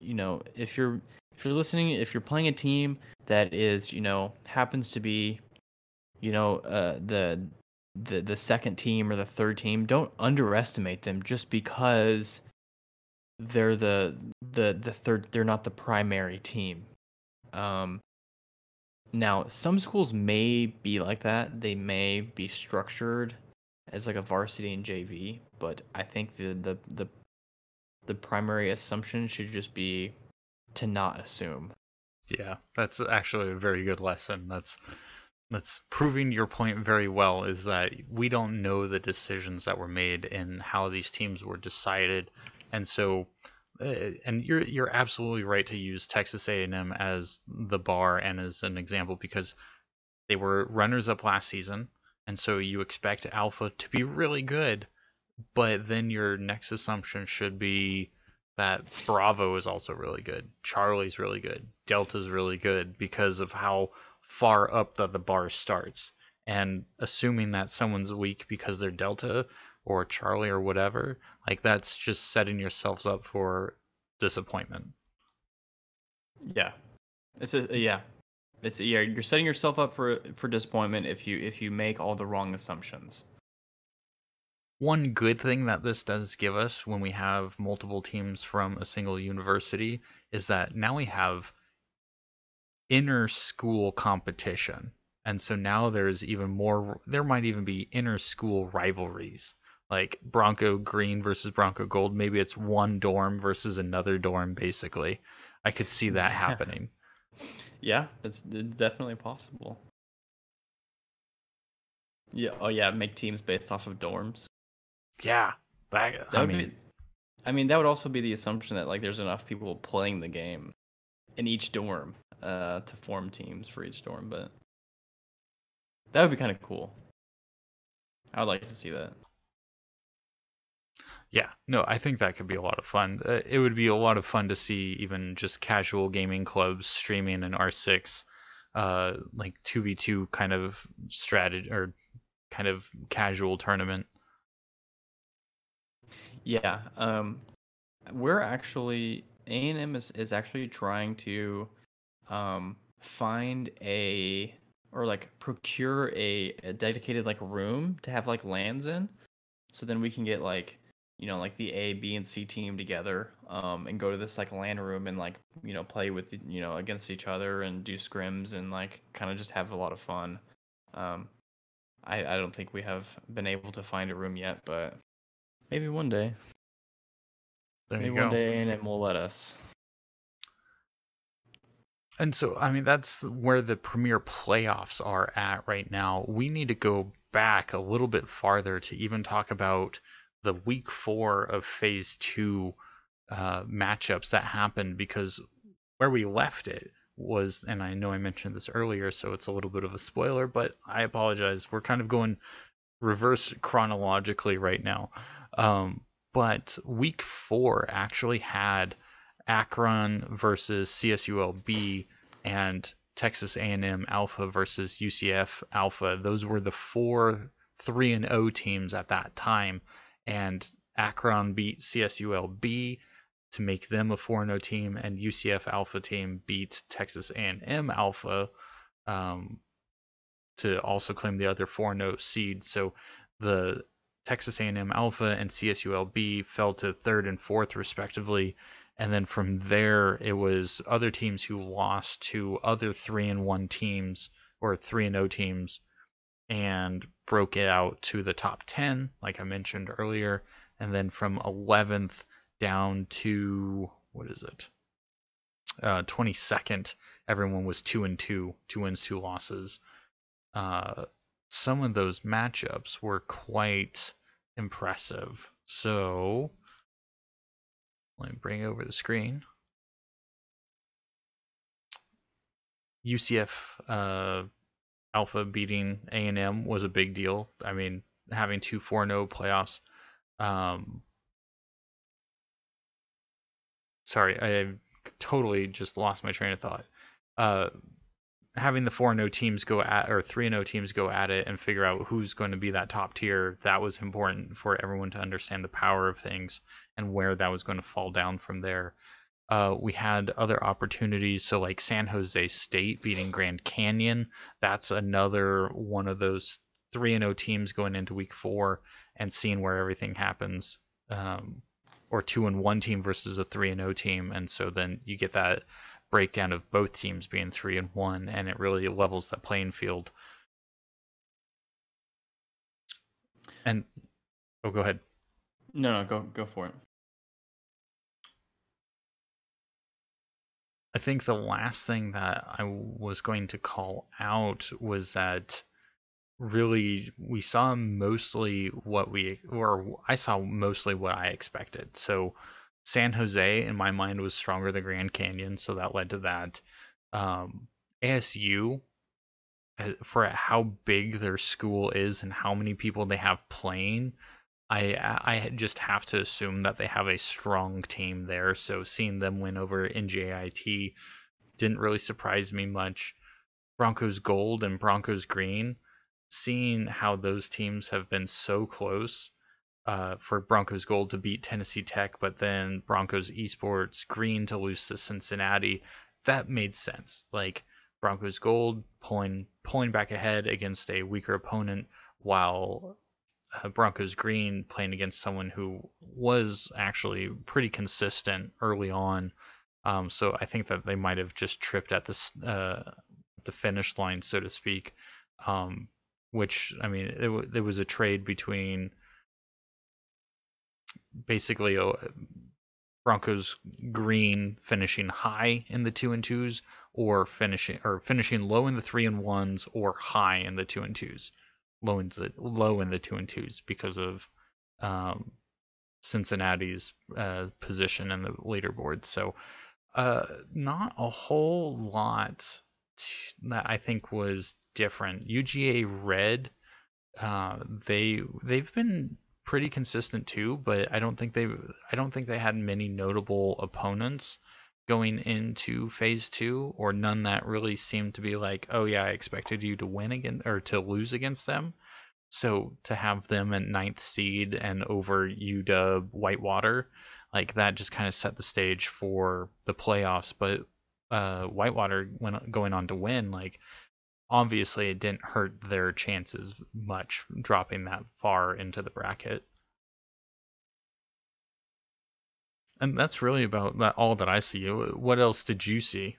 you know, if you're, if you're listening, if you're playing a team that is, you know, happens to be, you know, uh, the the the second team or the third team, don't underestimate them just because they're the the the third. They're not the primary team. Um, now, some schools may be like that. They may be structured as like a varsity and JV, but I think the the the the primary assumption should just be to not assume. yeah that's actually a very good lesson. That's that's proving your point very well is that we don't know the decisions that were made and how these teams were decided. And so uh, and you're you're absolutely right to use Texas A&M as the bar and as an example because they were runners up last season and so you expect Alpha to be really good but then your next assumption should be that Bravo is also really good. Charlie's really good. Delta's really good because of how far up that the bar starts. And assuming that someone's weak because they're Delta or Charlie or whatever, like that's just setting yourselves up for disappointment. Yeah, it's a yeah, it's yeah. You're setting yourself up for for disappointment if you if you make all the wrong assumptions. One good thing that this does give us when we have multiple teams from a single university is that now we have inner school competition. And so now there's even more, there might even be inner school rivalries like Bronco Green versus Bronco Gold. Maybe it's one dorm versus another dorm, basically. I could see that happening. Yeah, it's definitely possible. Yeah. Oh, yeah. Make teams based off of dorms. Yeah, that, that I mean, be, I mean, that would also be the assumption that like there's enough people playing the game in each dorm uh, to form teams for each dorm, but that would be kind of cool. I would like to see that. Yeah, no, I think that could be a lot of fun. Uh, it would be a lot of fun to see even just casual gaming clubs streaming an R6, uh, like 2v2 kind of strategy or kind of casual tournament. Yeah, um, we're actually A and M is is actually trying to um, find a or like procure a, a dedicated like room to have like LANs in, so then we can get like you know like the A, B, and C team together um, and go to this like LAN room and like you know play with you know against each other and do scrims and like kind of just have a lot of fun. Um, I I don't think we have been able to find a room yet, but Maybe one day. There Maybe you go. one day and it will let us. And so, I mean, that's where the premier playoffs are at right now. We need to go back a little bit farther to even talk about the week four of phase two uh, matchups that happened because where we left it was, and I know I mentioned this earlier, so it's a little bit of a spoiler, but I apologize. We're kind of going reverse chronologically right now. Um, but week four actually had Akron versus CSULB and Texas A&M Alpha versus UCF Alpha. Those were the four 3 and 0 teams at that time and Akron beat CSULB to make them a 4 0 team and UCF Alpha team beat Texas A&M Alpha um, to also claim the other 4 0 seed. So the Texas A&M Alpha and CSULB fell to third and fourth respectively. And then from there, it was other teams who lost to other three and one teams or three and O teams, and broke it out to the top ten, like I mentioned earlier. And then from 11th down to what is it? Uh, 22nd, everyone was two and two, two wins, two losses. Uh, some of those matchups were quite impressive. So let me bring over the screen. UCF uh, Alpha beating A&M was a big deal. I mean, having two 4-0 playoffs. Um, sorry, I totally just lost my train of thought. Uh, having the four and O teams go at or three and O teams go at it and figure out who's going to be that top tier, that was important for everyone to understand the power of things and where that was going to fall down from there. Uh, we had other opportunities, so like San Jose State beating Grand Canyon. That's another one of those three and O teams going into Week Four and seeing where everything happens. Um, or two and one team versus a three and O team, and so then you get that breakdown of both teams being three and one, and it really levels that playing field. And oh, go ahead. No, no, go go for it. I think the last thing that I was going to call out was that really we saw mostly what we or I saw mostly what I expected. So San Jose, in my mind, was stronger than Grand Canyon, so that led to that. Um, ASU, uh, for how big their school is and how many people they have playing, I I just have to assume that they have a strong team there. So seeing them win over NJIT didn't really surprise me much. Broncos Gold and Broncos Green, seeing how those teams have been so close uh, for Broncos Gold to beat Tennessee Tech, but then Broncos Esports Green to lose to Cincinnati, that made sense. Like Broncos Gold pulling pulling back ahead against a weaker opponent, while Broncos Green playing against someone who was actually pretty consistent early on. Um, so I think that they might have just tripped at this uh, the finish line, so to speak. Um, which I mean, it, w- was a trade between basically a Broncos green finishing high in the two and twos, or finishing or finishing low in the three and ones, or high in the two and twos, low in the low in the two and twos because of um, Cincinnati's uh, position in the leaderboard. So, uh, not a whole lot that I think was different. UGA Red, uh, they they've been pretty consistent too, but I don't think they I don't think they had many notable opponents going into phase two, or none that really seemed to be like, oh yeah, I expected you to win again or to lose against them. So to have them at ninth seed and over UW Whitewater, like that just kind of set the stage for the playoffs. But uh, Whitewater went going on to win, like obviously it didn't hurt their chances much dropping that far into the bracket. And that's really about that, all that I see. What else did you see?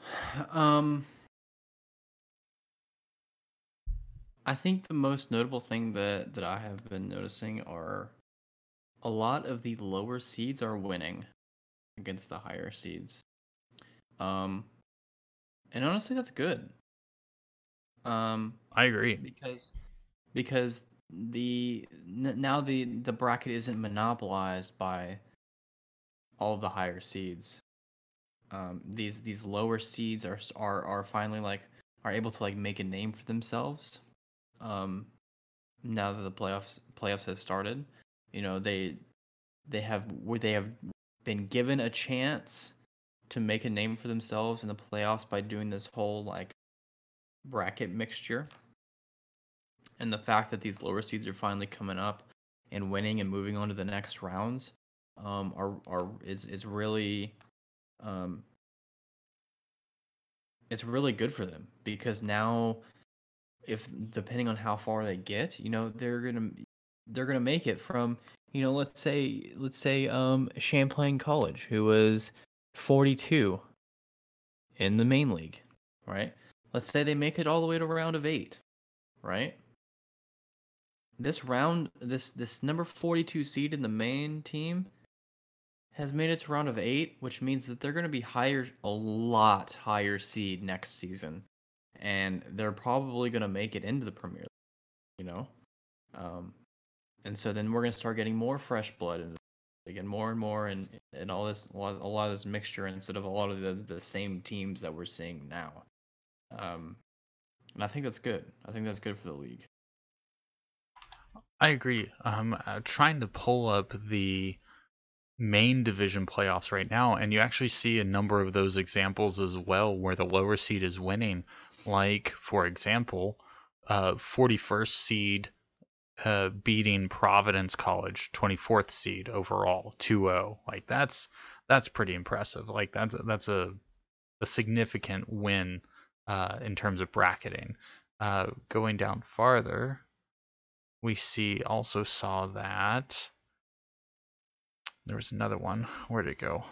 Um, I think the most notable thing that that I have been noticing are a lot of the lower seeds are winning against the higher seeds. Um, and honestly, that's good. Um, I agree because because the now the the bracket isn't monopolized by all of the higher seeds. Um, these these lower seeds are are are finally like are able to like make a name for themselves. Um, now that the playoffs playoffs have started, you know they they have they have been given a chance to make a name for themselves in the playoffs by doing this whole like bracket mixture. And the fact that these lower seeds are finally coming up and winning and moving on to the next rounds um, are are is is really um, it's really good for them because now if depending on how far they get, you know, they're gonna they're gonna make it from you know let's say let's say um Champlain College who was 42 in the main league, right? Let's say they make it all the way to round of 8, right? This round this this number 42 seed in the main team has made it to round of 8, which means that they're going to be higher a lot higher seed next season. And they're probably going to make it into the Premier League, you know? Um, and so then we're going to start getting more fresh blood and again more and more and and all this a lot, a lot of this mixture instead of a lot of the, the same teams that we're seeing now. Um and i think that's good. I think that's good for the league i agree i'm uh, trying to pull up the main division playoffs right now and you actually see a number of those examples as well where the lower seed is winning like for example uh 41st seed uh, beating Providence College, 24th seed overall, 2-0. Like that's that's pretty impressive. Like that's that's a a significant win uh, in terms of bracketing. Uh, going down farther, we see also saw that there was another one. Where did it go?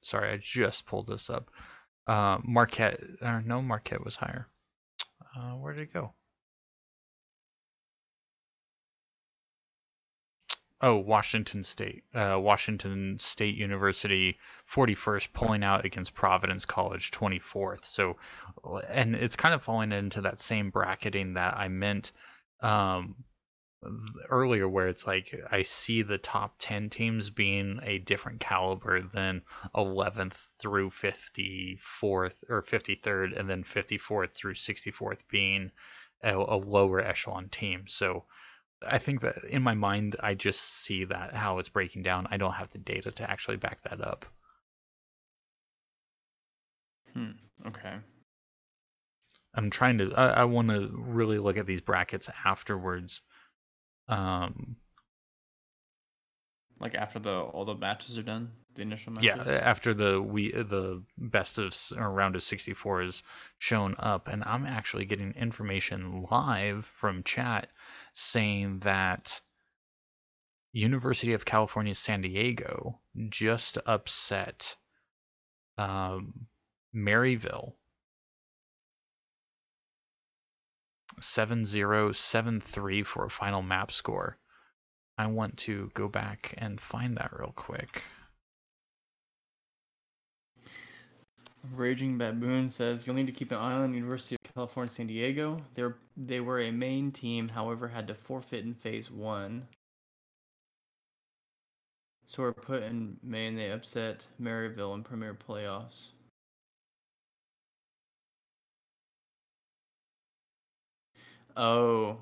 Sorry, I just pulled this up. Uh, Marquette, uh, no, Marquette was higher. Uh, where did it go? Oh, Washington State. Uh, Washington State University 41st pulling out against Providence College 24th. So, and it's kind of falling into that same bracketing that I meant um, earlier, where it's like I see the top 10 teams being a different caliber than 11th through 54th or 53rd, and then 54th through 64th being a, a lower echelon team. So I think that in my mind, I just see that how it's breaking down. I don't have the data to actually back that up. Hmm. Okay. I'm trying to. I, I want to really look at these brackets afterwards. Um, Like after the all the matches are done, the initial matches. yeah, after the we the best of or round of 64 is shown up, and I'm actually getting information live from chat saying that University of California San Diego just upset um, Maryville 7073 for a final map score. I want to go back and find that real quick. Raging Baboon says you'll need to keep an eye on University of California, San Diego. They're they were a main team, however, had to forfeit in phase one. So we're put in May, and they upset Maryville in Premier playoffs. Oh,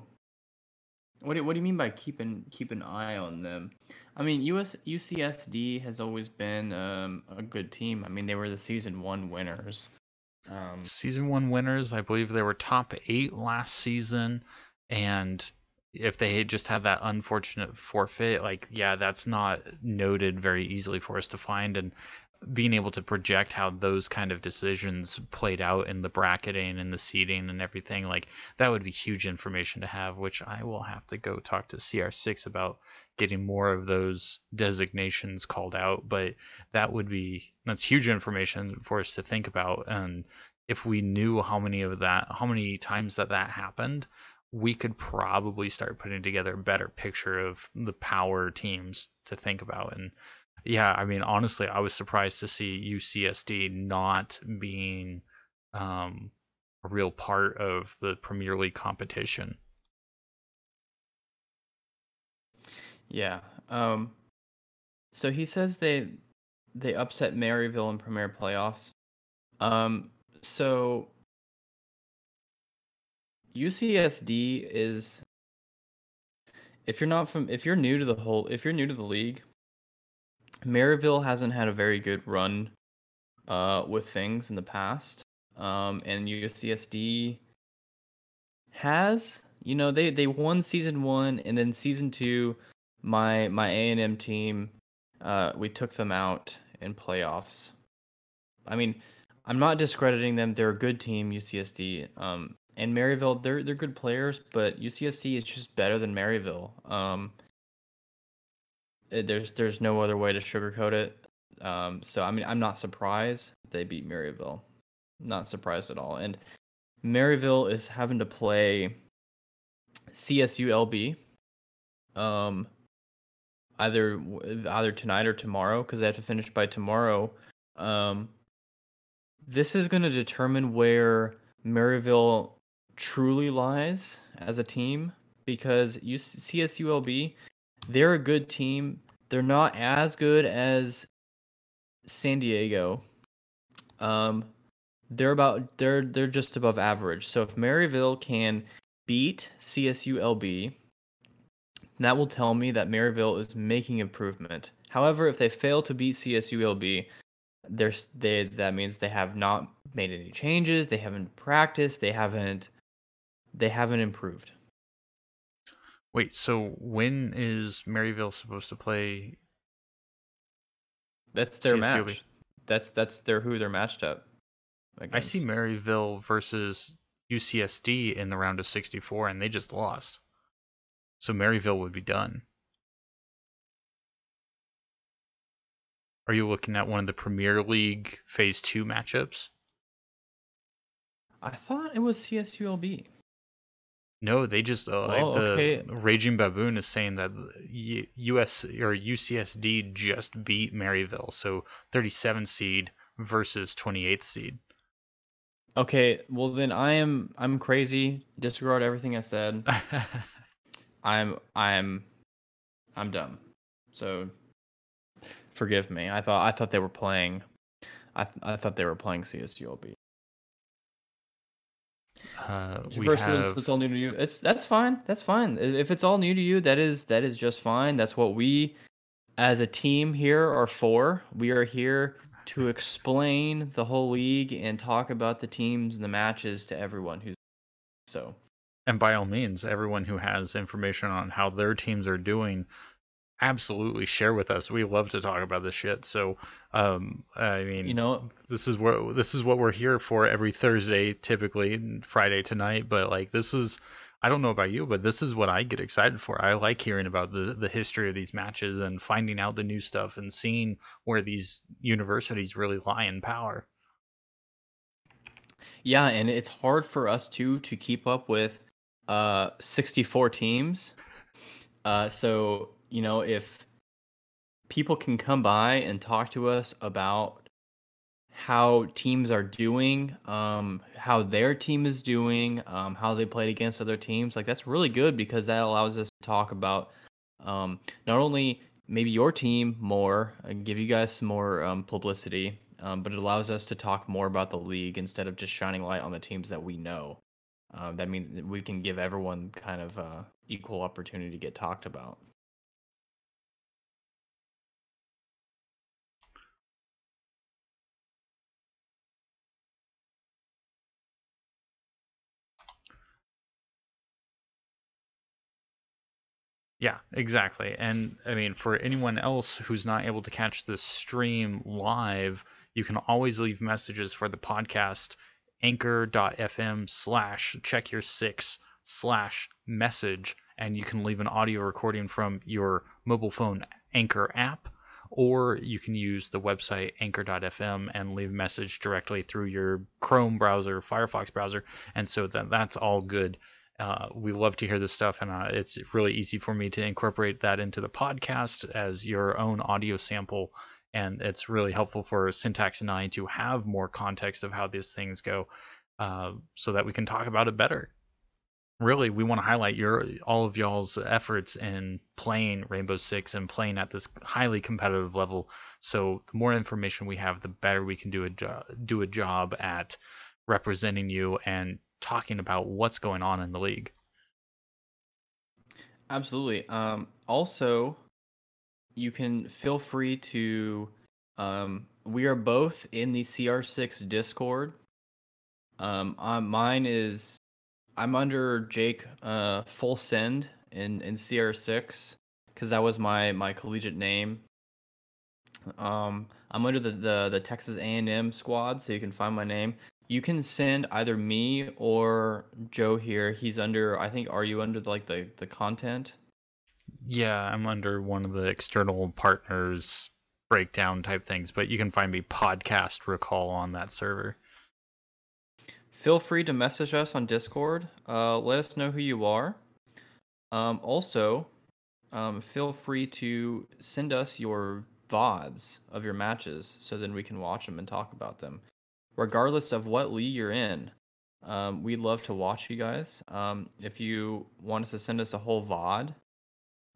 what do, what do you mean by keep an keep an eye on them? I mean, US UCSD has always been um, a good team. I mean, they were the season one winners. Um, season one winners. I believe they were top eight last season, and if they had just had that unfortunate forfeit, like yeah, that's not noted very easily for us to find, and being able to project how those kind of decisions played out in the bracketing and the seeding and everything, like that would be huge information to have, which I will have to go talk to CR6 about getting more of those designations called out. But that would be that's huge information for us to think about. And if we knew how many of that, how many times that that happened, we could probably start putting together a better picture of the power teams to think about. And yeah, I mean, honestly, I was surprised to see UCSD not being um, a real part of the Premier League competition. Yeah. Um so he says they they upset Maryville in Premier playoffs. Um so UCSD is if you're not from if you're new to the whole if you're new to the league, Maryville hasn't had a very good run uh with things in the past. Um and UCSD has, you know, they they won season 1 and then season 2 my my A&M team uh we took them out in playoffs. I mean, I'm not discrediting them. They're a good team, UCSD. Um and Maryville, they're they're good players, but UCSD is just better than Maryville. Um there's there's no other way to sugarcoat it. Um so I mean, I'm not surprised they beat Maryville. Not surprised at all. And Maryville is having to play CSULB. Um either either tonight or tomorrow because they have to finish by tomorrow. Um, this is going to determine where Maryville truly lies as a team because you CSULB, they're a good team. They're not as good as San Diego. Um, they're about they're they're just above average. So if Maryville can beat CSULB that will tell me that Maryville is making improvement. However, if they fail to beat CSULB, there's they that means they have not made any changes, they haven't practiced, they haven't they haven't improved. Wait, so when is Maryville supposed to play? That's their CSULB? match. That's that's their who they're matched up. I see. Maryville versus UCSD in the round of 64, and they just lost. So Maryville would be done. Are you looking at one of the Premier League Phase 2 matchups? I thought it was CSULB. No, they just uh, like Oh, the okay. Raging Baboon is saying that US or UCSD just beat Maryville, so 37 seed versus 28th seed. Okay, well then I am I'm crazy. Disregard everything I said. I'm I'm I'm dumb. So forgive me. I thought I thought they were playing I th- I thought they were playing CSULB. Uh, we first have was, all new to you. It's that's fine. That's fine. If it's all new to you, that is that is just fine. That's what we, as a team here, are for. We are here to explain the whole league and talk about the teams and the matches to everyone who's so. and by all means, everyone who has information on how their teams are doing, absolutely share with us. We love to talk about this shit. So, um, I mean, You know, this is what this is what we're here for every Thursday, typically Friday tonight. But like, this is I don't know about you, but this is what I get excited for. I like hearing about the the history of these matches and finding out the new stuff and seeing where these universities really lie in power. Yeah, and it's hard for us too to keep up with uh 64 teams. Uh so, you know, if people can come by and talk to us about how teams are doing, um how their team is doing, um how they played against other teams, like that's really good because that allows us to talk about um not only maybe your team more and give you guys some more um, publicity um, but it allows us to talk more about the league instead of just shining light on the teams that we know. Um, that means that we can give everyone kind of uh, equal opportunity to get talked about. Yeah, exactly. And I mean, for anyone else who's not able to catch this stream live, you can always leave messages for the podcast anchor.fm slash check your six slash message and you can leave an audio recording from your mobile phone anchor app or you can use the website anchor.fm and leave a message directly through your chrome browser firefox browser and so that that's all good uh, we love to hear this stuff, and uh, it's really easy for me to incorporate that into the podcast as your own audio sample. And it's really helpful for Syntax and I to have more context of how these things go, uh, so that we can talk about it better. Really, we want to highlight your all of y'all's efforts in playing Rainbow Six and playing at this highly competitive level. So the more information we have, the better we can do a jo- do a job at representing you and talking about what's going on in the league. Absolutely. Um, also, you can feel free to. Um, we are both in the CR6 Discord. Um, um, mine is I'm under Jake uh, Full Send in in CR6 because that was my my collegiate name. Um, I'm under the, the the Texas A&M squad, so you can find my name. You can send either me or Joe here. He's under. I think. Are you under like the the content? Yeah, I'm under one of the external partners breakdown type things, but you can find me podcast recall on that server. Feel free to message us on Discord. Uh, let us know who you are. Um, also, um, feel free to send us your VODs of your matches so then we can watch them and talk about them. Regardless of what league you're in, um, we'd love to watch you guys. Um, if you want us to send us a whole VOD,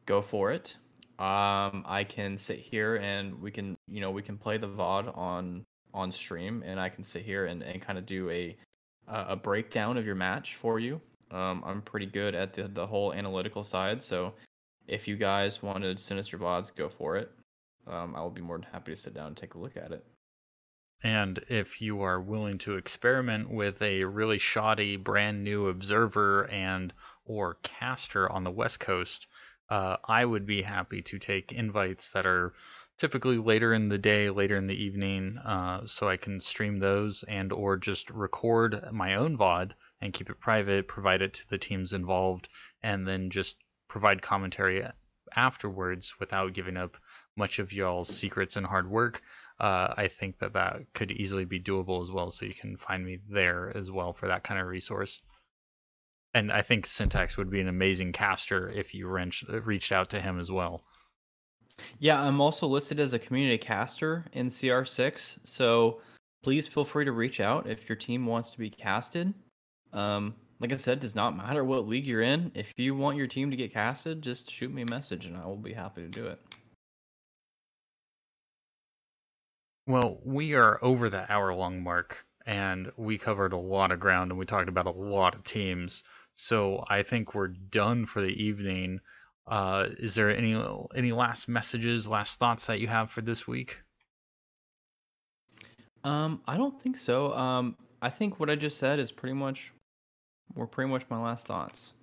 go for it. Um, I can sit here and we can, you know, we can play the VOD on on stream, and I can sit here and, and kind of do a a breakdown of your match for you. Um, I'm pretty good at the the whole analytical side, so if you guys want to send us your VODs, go for it. Um, I will be more than happy to sit down and take a look at it. And if you are willing to experiment with a really shoddy brand new observer and or caster on the West Coast, uh, I would be happy to take invites that are typically later in the day, later in the evening, uh, so I can stream those and or just record my own VOD and keep it private, provide it to the teams involved, and then just provide commentary afterwards without giving up much of y'all's secrets and hard work. Uh, I think that that could easily be doable as well. So you can find me there as well for that kind of resource. And I think Syntax would be an amazing caster if you reached reached out to him as well. Yeah, I'm also listed as a community caster in CR6, so please feel free to reach out if your team wants to be casted. Um, like I said, does not matter what league you're in. If you want your team to get casted, just shoot me a message and I will be happy to do it. Well, we are over the hour long mark. and we covered a lot of ground and we talked about a lot of teams. So I think we're done for the evening. Uh, is there any any last messages, last thoughts that you have for this week? Um, I don't think so. Um, I think what I just said is pretty much were pretty much my last thoughts.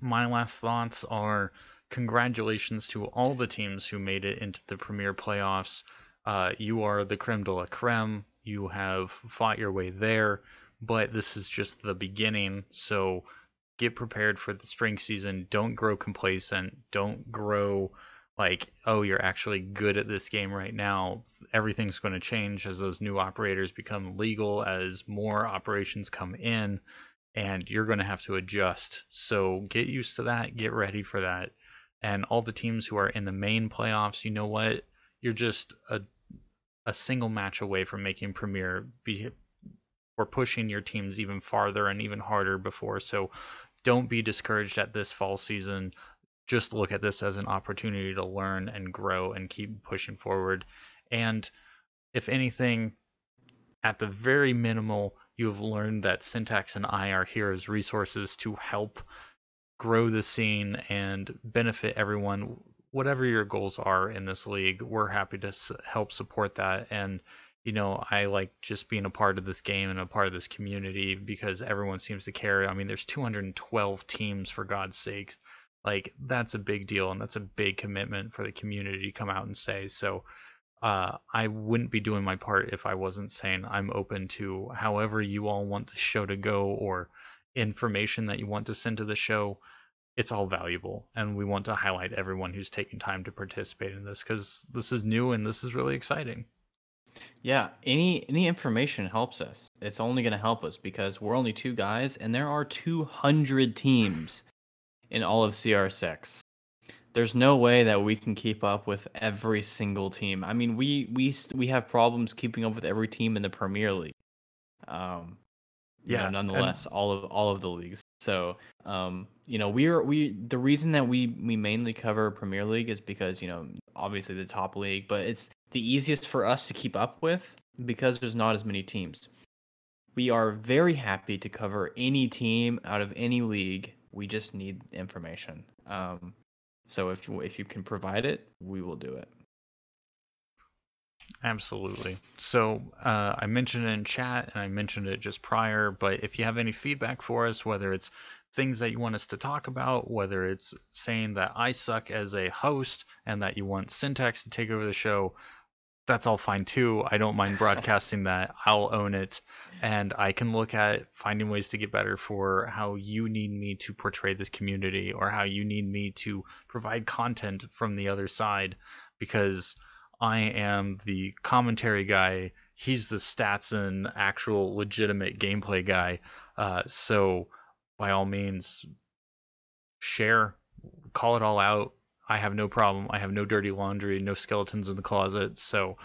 My last thoughts are congratulations to all the teams who made it into the Premier playoffs. Uh, you are the creme de la creme. You have fought your way there, but this is just the beginning. So get prepared for the spring season. Don't grow complacent. Don't grow like, oh, you're actually good at this game right now. Everything's going to change as those new operators become legal, as more operations come in, and you're going to have to adjust. So get used to that. Get ready for that. And all the teams who are in the main playoffs, you know what? You're just a a single match away from making Premier be or pushing your teams even farther and even harder before. So don't be discouraged at this fall season. Just look at this as an opportunity to learn and grow and keep pushing forward. And if anything, at the very minimal, you have learned that Syntax and I are here as resources to help grow the scene and benefit everyone whatever your goals are in this league, we're happy to help support that. And you know, I like just being a part of this game and a part of this community because everyone seems to care. I mean, there's 212 teams for God's sake. Like that's a big deal and that's a big commitment for the community to come out and say. So uh, I wouldn't be doing my part if I wasn't saying I'm open to however you all want the show to go or information that you want to send to the show it's all valuable and we want to highlight everyone who's taking time to participate in this because this is new and this is really exciting. Yeah any any information helps us. It's only going to help us because we're only two guys and there are 200 teams in all of cr6 there's no way that we can keep up with every single team. I mean we we we have problems keeping up with every team in the premier league um yeah know, nonetheless and... all of all of the leagues. So, um, you know, we're we the reason that we we mainly cover Premier League is because you know obviously the top league, but it's the easiest for us to keep up with because there's not as many teams. We are very happy to cover any team out of any league. We just need information. Um, so if if you can provide it, we will do it. Absolutely. So uh, I mentioned it in chat and I mentioned it just prior, but if you have any feedback for us, whether it's things that you want us to talk about, whether it's saying that I suck as a host and that you want Syntax to take over the show, that's all fine too. I don't mind broadcasting that. I'll own it. And I can look at finding ways to get better for how you need me to portray this community or how you need me to provide content from the other side because I am the commentary guy. He's the stats and actual legitimate gameplay guy. Uh, so by all means, share, call it all out. I have no problem. I have no dirty laundry, no skeletons in the closet. So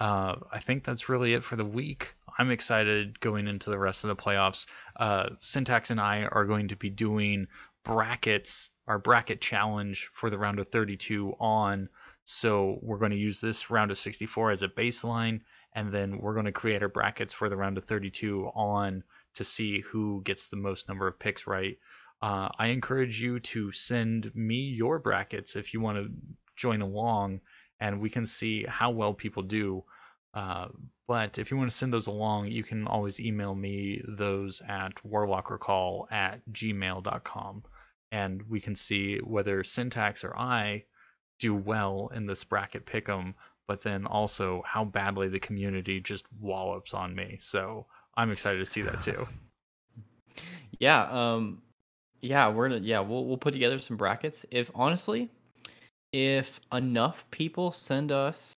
uh, I think that's really it for the week. I'm excited going into the rest of the playoffs. Uh, Syntax and I are going to be doing brackets, our bracket challenge for the round of 32 on so we're going to use this round of 64 as a baseline, and then we're going to create our brackets for the round of 32 on to see who gets the most number of picks right. Uh, I encourage you to send me your brackets if you want to join along, and we can see how well people do. Uh, but if you want to send those along, you can always email me those at warlockercall at gmail.com, and we can see whether Syntax or I do well in this bracket pick'em, but then also how badly the community just wallops on me. So I'm excited to see that too. yeah, um, yeah, we're gonna yeah we'll we'll put together some brackets. If honestly, if enough people send us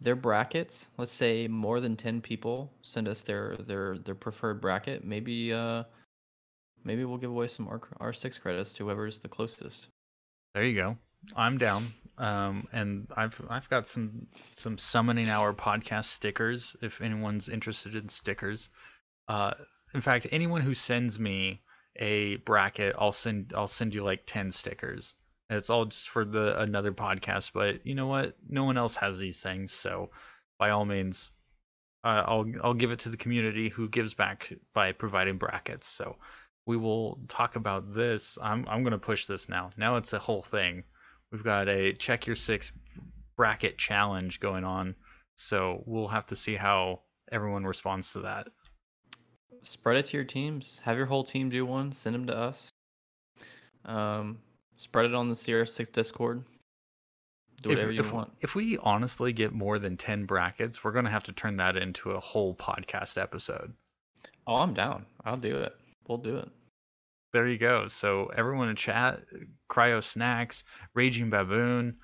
their brackets, let's say more than ten people send us their their their preferred bracket, maybe uh maybe we'll give away some R R six credits to whoever's the closest. There you go. I'm down. Um, and I've I've got some some summoning hour podcast stickers if anyone's interested in stickers. Uh, in fact, anyone who sends me a bracket, I'll send I'll send you like ten stickers. And it's all just for the another podcast, but you know what? No one else has these things, so by all means, Uh, I'll I'll give it to the community who gives back by providing brackets. So we will talk about this. I'm I'm gonna push this now. Now it's a whole thing. We've got a check your six bracket challenge going on. So we'll have to see how everyone responds to that. Spread it to your teams. Have your whole team do one. Send them to us. Um, spread it on the CR6 Discord. Do whatever if, you if, want. If we honestly get more than 10 brackets, we're going to have to turn that into a whole podcast episode. Oh, I'm down. I'll do it. We'll do it. There you go. So everyone in chat, Cryo Snacks, Raging Baboon.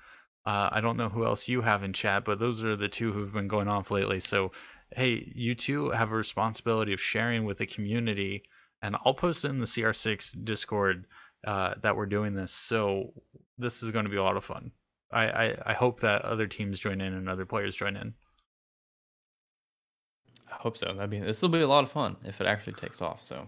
Uh, I don't know who else you have in chat, but those are the two who've been going off lately. So, hey, you two have a responsibility of sharing with the community, and I'll post it in the CR6 Discord uh, that we're doing this. So this is going to be a lot of fun. I, I, I hope that other teams join in and other players join in. I hope so. That'd be this will be a lot of fun if it actually takes off. So.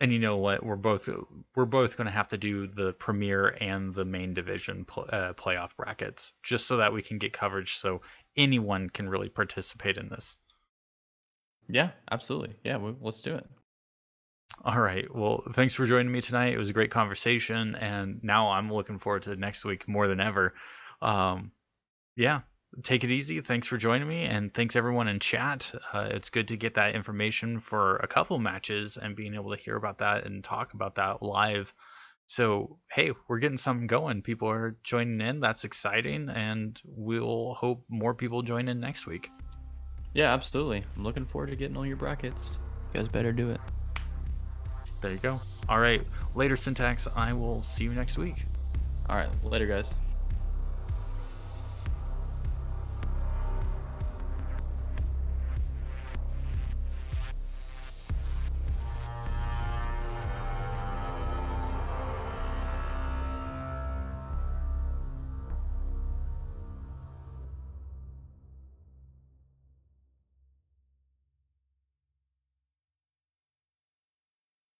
And you know what? We're both we're both going to have to do the premier and the main division pl- uh, playoff brackets just so that we can get coverage, so anyone can really participate in this. Yeah, absolutely. Yeah, we, let's do it. All right. Well, thanks for joining me tonight. It was a great conversation, and now I'm looking forward to next week more than ever. Um, yeah, take it easy. Thanks for joining me, and thanks everyone in chat. Uh, it's good to get that information for a couple matches and being able to hear about that and talk about that live. So, hey, we're getting something going. People are joining in. That's exciting, and we'll hope more people join in next week. Yeah, absolutely. I'm looking forward to getting all your brackets. You guys better do it. There you go. All right. Later, Syntax. I will see you next week. All right. Later, guys.